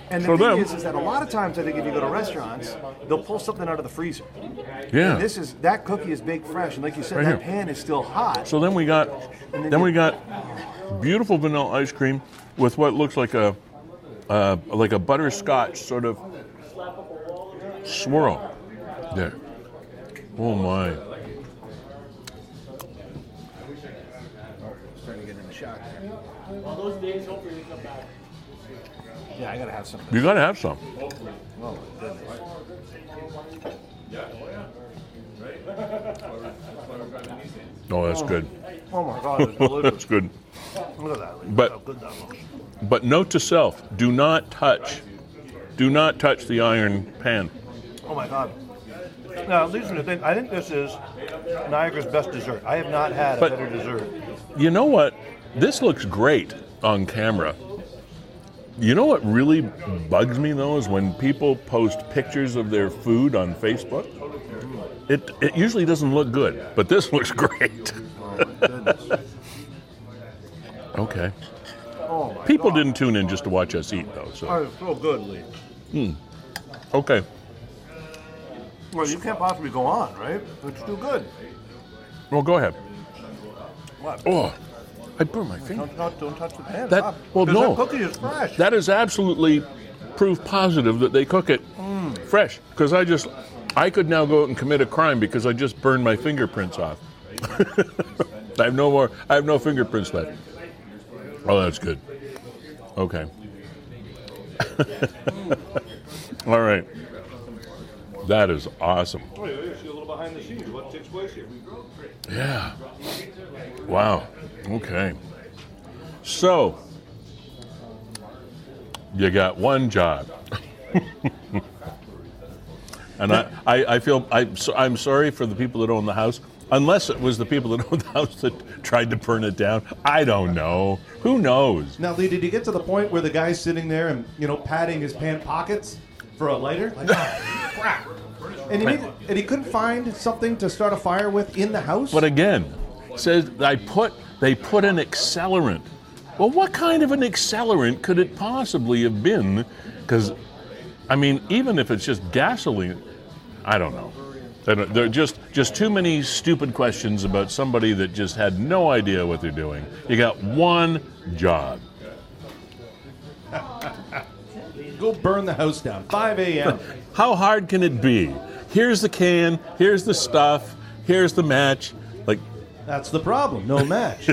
Speaker 6: And the
Speaker 1: So
Speaker 6: thing
Speaker 1: then-
Speaker 6: is, is that a lot of times I think if you go to restaurants, they'll pull something out of the freezer.
Speaker 1: Yeah.
Speaker 6: This is that cookie is baked fresh, and like you said,
Speaker 1: Right
Speaker 6: that
Speaker 1: here.
Speaker 6: pan is still hot.
Speaker 1: So then we got, then we got beautiful vanilla ice cream with what looks like a, uh, like a butterscotch sort of swirl. There. Oh my.
Speaker 6: starting to get in the shock. Yeah, I gotta have some.
Speaker 1: You gotta have some.
Speaker 6: Oh.
Speaker 1: Oh, that's good.
Speaker 6: Oh my god,
Speaker 1: that's good.
Speaker 6: Look at that.
Speaker 1: But-
Speaker 6: good that.
Speaker 1: But note to self: do not touch, do not touch the iron pan.
Speaker 6: Oh my god. Now, these are the thing. I think this is Niagara's best dessert. I have not had
Speaker 1: But-
Speaker 6: a better dessert.
Speaker 1: You know what? This looks great on camera. You know what really bugs me though is when people post pictures of their food on Facebook. It it usually doesn't look good, but this looks great.
Speaker 6: Oh.
Speaker 1: Okay.
Speaker 6: Oh my
Speaker 1: People
Speaker 6: god.
Speaker 1: didn't tune in just to watch us eat though. So
Speaker 6: Oh, it's so good, Lee. Hmm.
Speaker 1: okay.
Speaker 6: Well, you can't possibly go on, right? It's too good.
Speaker 1: Well, go ahead.
Speaker 6: What?
Speaker 1: Oh, I burned my finger.
Speaker 6: Don't, don't, don't touch the pan.
Speaker 1: That-
Speaker 6: Stop.
Speaker 1: well,
Speaker 6: 'Cause
Speaker 1: no.
Speaker 6: That cookie is fresh.
Speaker 1: That is absolutely proof positive that they cook it mm. fresh. Because I just, I could now go out and commit a crime because I just burned my fingerprints off. I have no more. I have no fingerprints left. Oh, that's good. Okay. All right. That is awesome.
Speaker 6: Oh, yeah, you see a little behind the scenes. What takes place here?
Speaker 1: Yeah. Wow. Okay. So, you got one job. and I, I, I feel I, so, I'm sorry for the people that own the house, unless it was the people that own the house that tried to burn it down. I don't know. Who knows?
Speaker 2: Now, Lee, did you get to the point where the guy's sitting there and you know patting his pant pockets for a lighter? Like, "Ah, crap. And he, needed, and he couldn't find something to start a fire with in the house.
Speaker 1: But again, says I put they put an accelerant. Well, what kind of an accelerant could it possibly have been? Because, I mean, even if it's just gasoline, I don't know. There are just just too many stupid questions about somebody that just had no idea what they're doing. You got one job.
Speaker 2: Go burn the house down. 5 a.m.
Speaker 1: How hard can it be? Here's the can. Here's the stuff. Here's the match. Like,
Speaker 2: That's the problem. No match.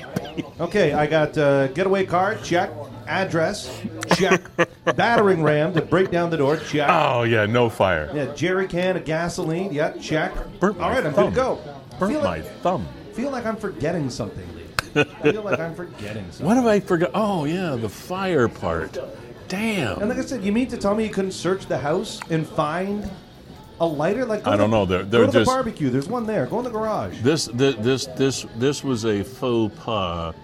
Speaker 2: okay, I got uh, getaway car, Check. Address. Check. Battering ram to break down the door. Check.
Speaker 1: oh yeah, no fire.
Speaker 2: Yeah, jerry can of gasoline. Yeah, check.
Speaker 1: Burnt
Speaker 2: All
Speaker 1: my
Speaker 2: right, I'm
Speaker 1: thumb.
Speaker 2: good to go.
Speaker 1: Burnt
Speaker 2: feel
Speaker 1: my
Speaker 2: like,
Speaker 1: thumb.
Speaker 2: feel like I'm forgetting something, Lee. feel like I'm forgetting something.
Speaker 1: What have I forgot? Oh yeah, the fire part. Damn.
Speaker 2: And like I said, you mean to tell me you couldn't search the house and find a lighter? Like
Speaker 1: I don't
Speaker 2: the-
Speaker 1: know. They're- they're
Speaker 2: to the
Speaker 1: just-
Speaker 2: barbecue. There's one there. Go in the garage.
Speaker 1: This, this this this this was a faux pas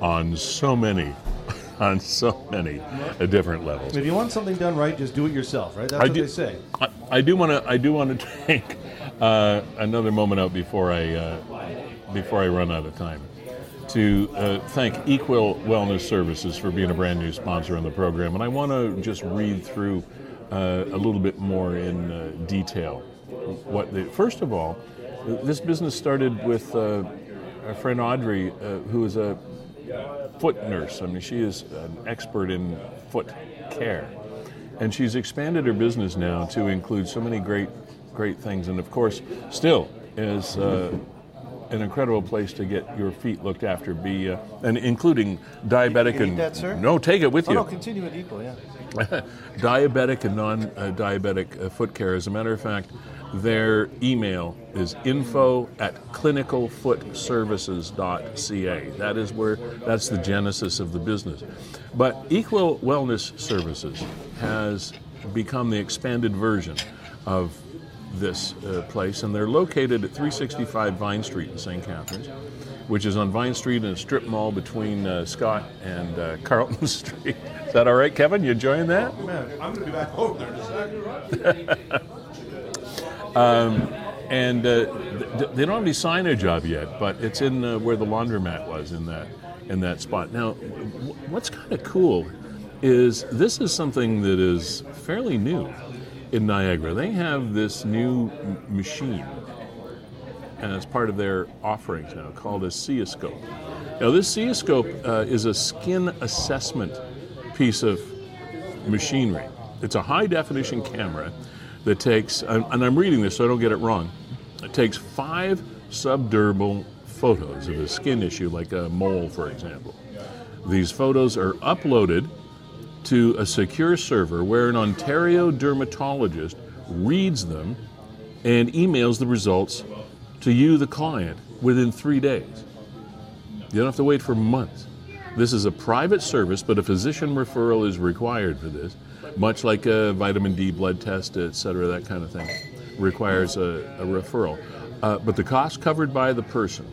Speaker 1: on so many, on so many uh, different levels.
Speaker 2: If you want something done right, just do it yourself, right? That's
Speaker 1: I
Speaker 2: what
Speaker 1: do-
Speaker 2: they say.
Speaker 1: I, I do want to I do want to take uh, another moment out before I uh, before I run out of time. to uh, thank Equal Wellness Services for being a brand new sponsor on the program. And I want to just read through uh, a little bit more in uh, detail. What they, first of all, this business started with uh, our friend Audrey, uh, who is a foot nurse. I mean, she is an expert in foot care. And she's expanded her business now to include so many great, great things. And of course, still is uh, an incredible place to get your feet looked after, be uh, and including diabetic and
Speaker 6: that, sir?
Speaker 1: no, take it with
Speaker 6: oh,
Speaker 1: you.
Speaker 6: No, continue with equal, yeah.
Speaker 1: diabetic and non-diabetic uh, foot care. As a matter of fact, their email is info at clinicalfootservices.ca. That is where that's the genesis of the business. But Equal Wellness Services has become the expanded version of this uh, place, and they're located at 365 Vine Street in St. Catharines, which is on Vine Street in a strip mall between uh, Scott and uh, Carlton Street. Is that all right, Kevin? You enjoying that?
Speaker 2: Man, I'm going to be back home there in a second.
Speaker 1: um, and uh, th- they don't have any signage up yet, but it's in uh, where the laundromat was in that in that spot. Now, w- what's kind of cool is this is something that is fairly new in Niagara. They have this new m- machine, and it's part of their offerings now, called a SIAscope. Now, this SIAscope uh, is a skin assessment piece of machinery. It's a high definition camera that takes, and I'm reading this so I don't get it wrong, it takes five subdermal photos of a skin issue, like a mole, for example. These photos are uploaded to a secure server where an Ontario dermatologist reads them and emails the results to you, the client, within three days. You don't have to wait for months. This is a private service, but a physician referral is required for this, much like a vitamin D blood test, et cetera, that kind of thing requires a, a referral. Uh, but the cost covered by the person.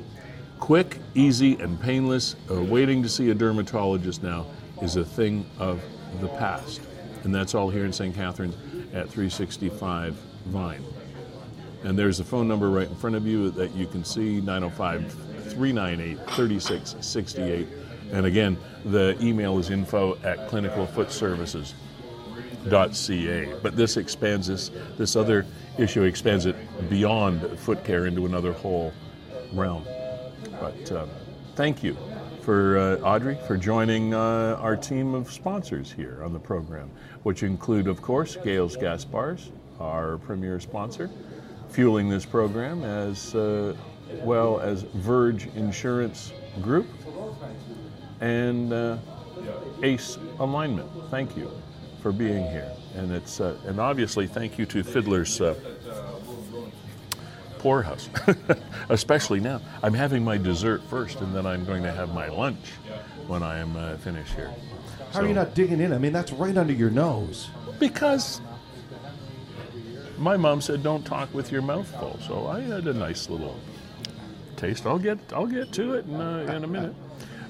Speaker 1: Quick, easy, and painless. Uh, waiting to see a dermatologist now is a thing of the past. And that's all here in St. Catharines at 365 Vine. And there's a phone number right in front of you that you can see 905 398 3668. And again, the email is info at clinicalfootservices.ca. But this expands this, this other issue expands it beyond foot care into another whole realm. But uh, thank you for uh, Audrey for joining uh, our team of sponsors here on the program, which include, of course, Gales Gas Bars, our premier sponsor, fueling this program, as uh, well as Verge Insurance Group and uh, Ace Alignment. Thank you for being here, and it's uh, and obviously thank you to Fiddler's uh, Poorhouse, especially now. I'm having my dessert first, and then I'm going to have my lunch when I am uh, finished here.
Speaker 2: How so, are you not digging in? I mean, that's right under your nose.
Speaker 1: Because my mom said, "Don't talk with your mouth full." So I had a nice little taste. I'll get I'll get to it in, uh, in a minute.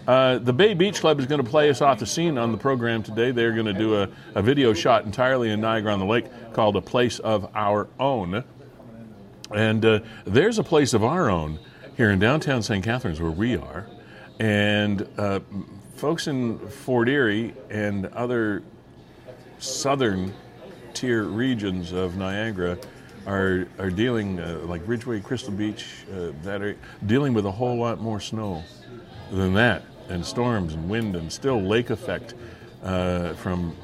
Speaker 1: Uh, the Bay Beach Club is going to play us off the scene on the program today. They're going to do a, a video shot entirely in Niagara on the Lake called A Place of Our Own. And uh, there's a place of our own here in downtown St. Catharines where we are. And uh, folks in Fort Erie and other southern tier regions of Niagara are, are dealing, uh, like Ridgeway, Crystal Beach, uh, that are dealing with a whole lot more snow than that and storms and wind and still lake effect uh, from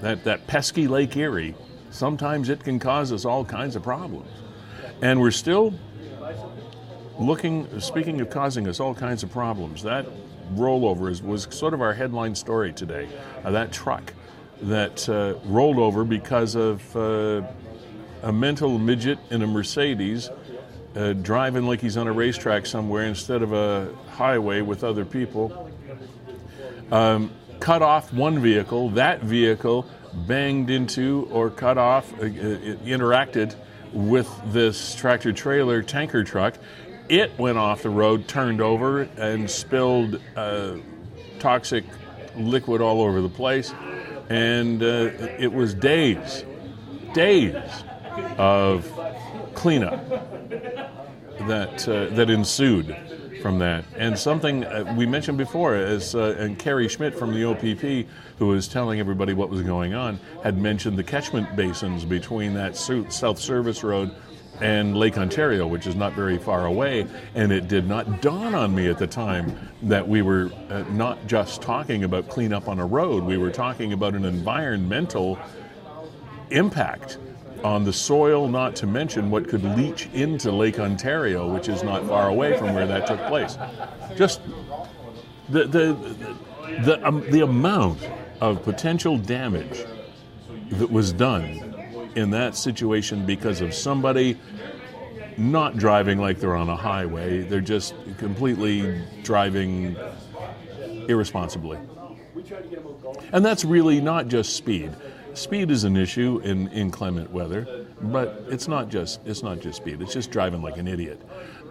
Speaker 1: that, that pesky Lake Erie, sometimes it can cause us all kinds of problems. And we're still looking, speaking of causing us all kinds of problems, that rollover is, was sort of our headline story today. Uh, that truck that uh, rolled over because of uh, a mental midget in a Mercedes uh, driving like he's on a racetrack somewhere instead of a highway with other people. Um, cut off one vehicle. That vehicle banged into or cut off, uh, uh interacted with this tractor trailer tanker truck. It went off the road, turned over, and spilled uh, toxic liquid all over the place. And uh, it was days, days of cleanup that uh, that ensued from that. And something uh, we mentioned before, as uh, and Kerry Schmidt from the OPP, who was telling everybody what was going on, had mentioned the catchment basins between that South Service Road and Lake Ontario, which is not very far away. And it did not dawn on me at the time that we were uh, not just talking about cleanup on a road, we were talking about an environmental impact on the soil, not to mention what could leach into Lake Ontario, which is not far away from where that took place. Just the the the, um, the amount of potential damage that was done in that situation because of somebody not driving like they're on a highway. They're just completely driving irresponsibly. And that's really not just speed. Speed is an issue in inclement weather, but it's not just it's not just speed. It's just driving like an idiot.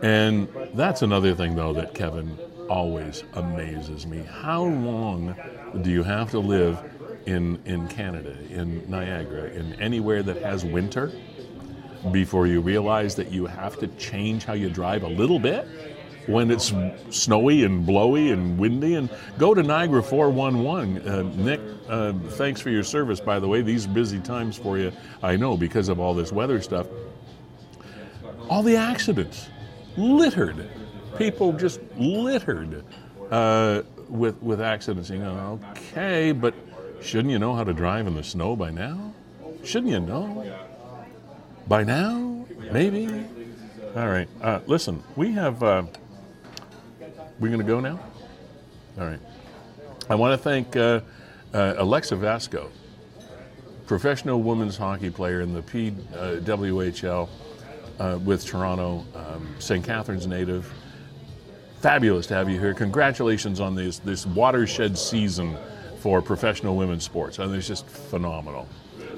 Speaker 1: And that's another thing though that Kevin always amazes me. How long do you have to live in in Canada, in Niagara, in anywhere that has winter before you realize that you have to change how you drive a little bit? when it's snowy and blowy and windy. And go to Niagara 411. Uh, Nick, uh, thanks for your service, by the way. These busy times for you, I know, because of all this weather stuff. All the accidents, littered. People just littered uh, with, with accidents. You know, okay, but shouldn't you know how to drive in the snow by now? Shouldn't you know? By now? Maybe? All right. Uh, listen, we have uh, we're going to go now? All right. I want to thank uh, uh, Alexa Vasko, professional women's hockey player in the PWHL uh, with Toronto, um, St. Catharines native. Fabulous to have you here. Congratulations on this, this watershed season for professional women's sports. I mean, it's just phenomenal.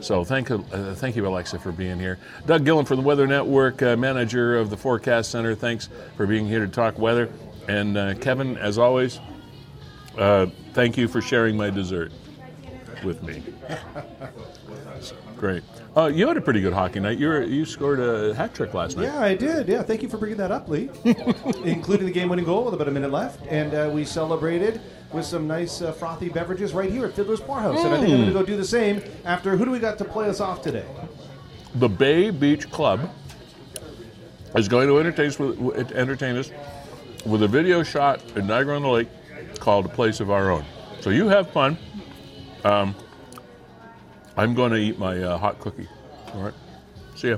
Speaker 1: So thank, uh, thank you, Alexa, for being here. Doug Gillham from the Weather Network, uh, manager of the Forecast Center. Thanks for being here to talk weather. And uh, Kevin, as always, uh, thank you for sharing my dessert with me. Great. Uh, you had a pretty good hockey night. You you scored a hat trick last night.
Speaker 2: Yeah, I did. Yeah, thank you for bringing that up, Lee. Including the game-winning goal with about a minute left, and uh, we celebrated with some nice uh, frothy beverages right here at Fiddler's Poorhouse. Mm. And I think I'm going to go do the same after. Who do we got to play us off today?
Speaker 1: The Bay Beach Club is going to entertain us, entertain us with a video shot at Niagara on the Lake called A Place of Our Own. So you have fun. Um, I'm going to eat my uh, hot cookie. All right. See ya.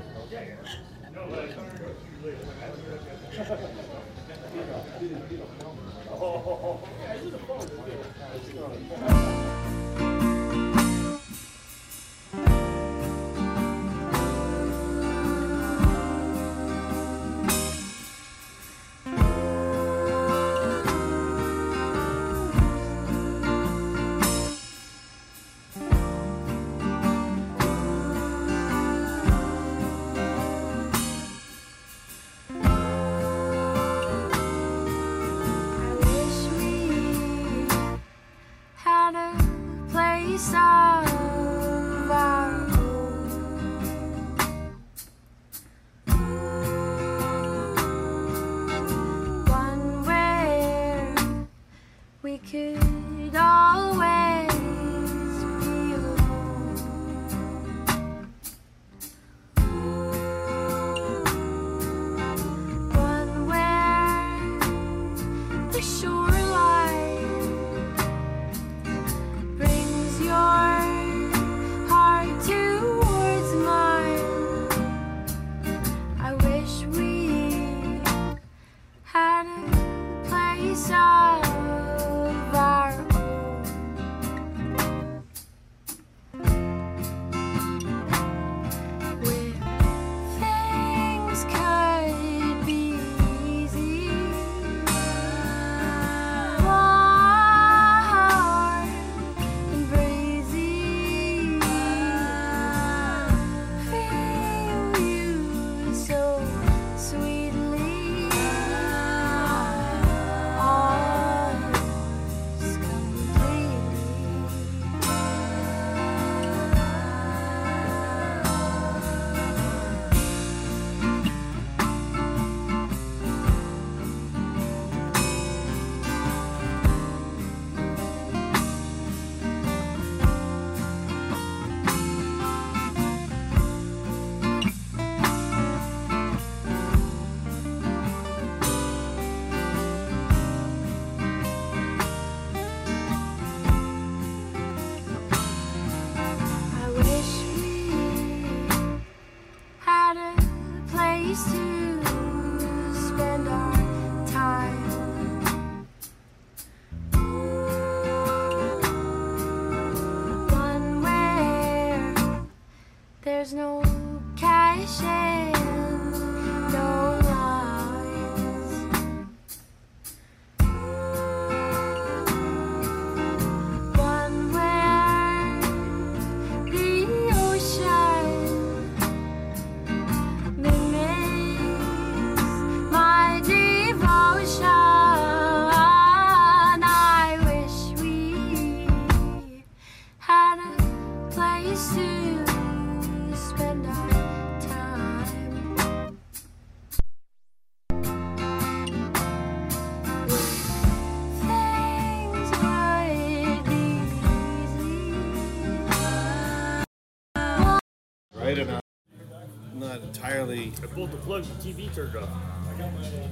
Speaker 7: I
Speaker 8: pulled the plug, the TV turned off.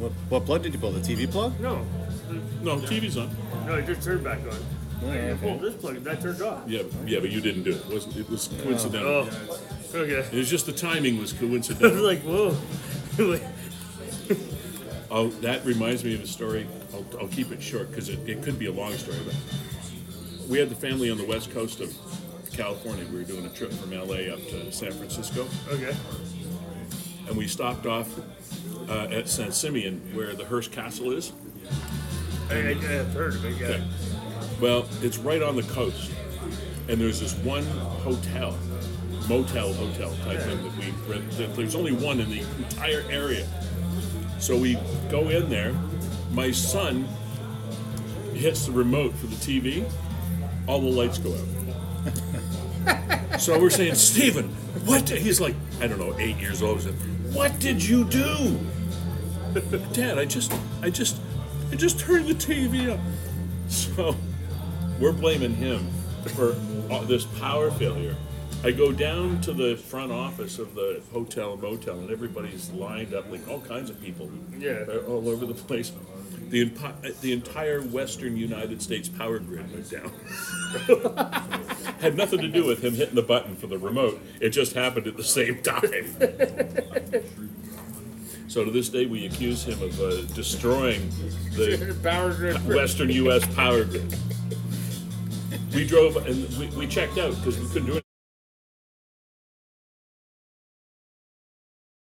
Speaker 9: What, what plug did you pull? The TV plug?
Speaker 8: No,
Speaker 1: No, TV's on.
Speaker 8: no, it just turned back on.
Speaker 9: Oh,
Speaker 8: I
Speaker 9: okay.
Speaker 8: pulled this plug, and that turned off.
Speaker 1: Yeah, yeah, but you didn't do it. It was, it was oh. coincidental.
Speaker 8: Oh, okay.
Speaker 1: It was just the timing was coincidental.
Speaker 8: I was
Speaker 1: coincidental.
Speaker 8: like, whoa.
Speaker 1: oh, that reminds me of a story. I'll, I'll keep it short because it, it could be a long story. But we had the family on the west coast of California. We were doing a trip from LA up to San Francisco,
Speaker 8: okay.
Speaker 1: And we stopped off uh, at San Simeon, where the Hearst Castle is.
Speaker 8: I, I, I've heard of it, yeah.
Speaker 1: Okay. Well, it's right on the coast, and there's this one hotel, motel hotel type thing that we rent. that There's only one in the entire area, so we go in there. My son hits the remote for the TV, all the lights go out. so we're saying, Stephen, what? He's like, I don't know, eight years old. He said, What did you do? Dad, I just, I just, I just turned the TV up. So we're blaming him for this power failure. I go down to the front office of the hotel and motel, and everybody's lined up, like all kinds of people,
Speaker 8: Yeah.
Speaker 1: All over the place. The, empi- the entire western United States power grid went down. Had nothing to do with him hitting the button for the remote. It just happened at the same time. so to this day, we accuse him of uh, destroying the
Speaker 8: Power grid.
Speaker 1: Western U.S. power grid. We drove and we, we checked out because we couldn't do it.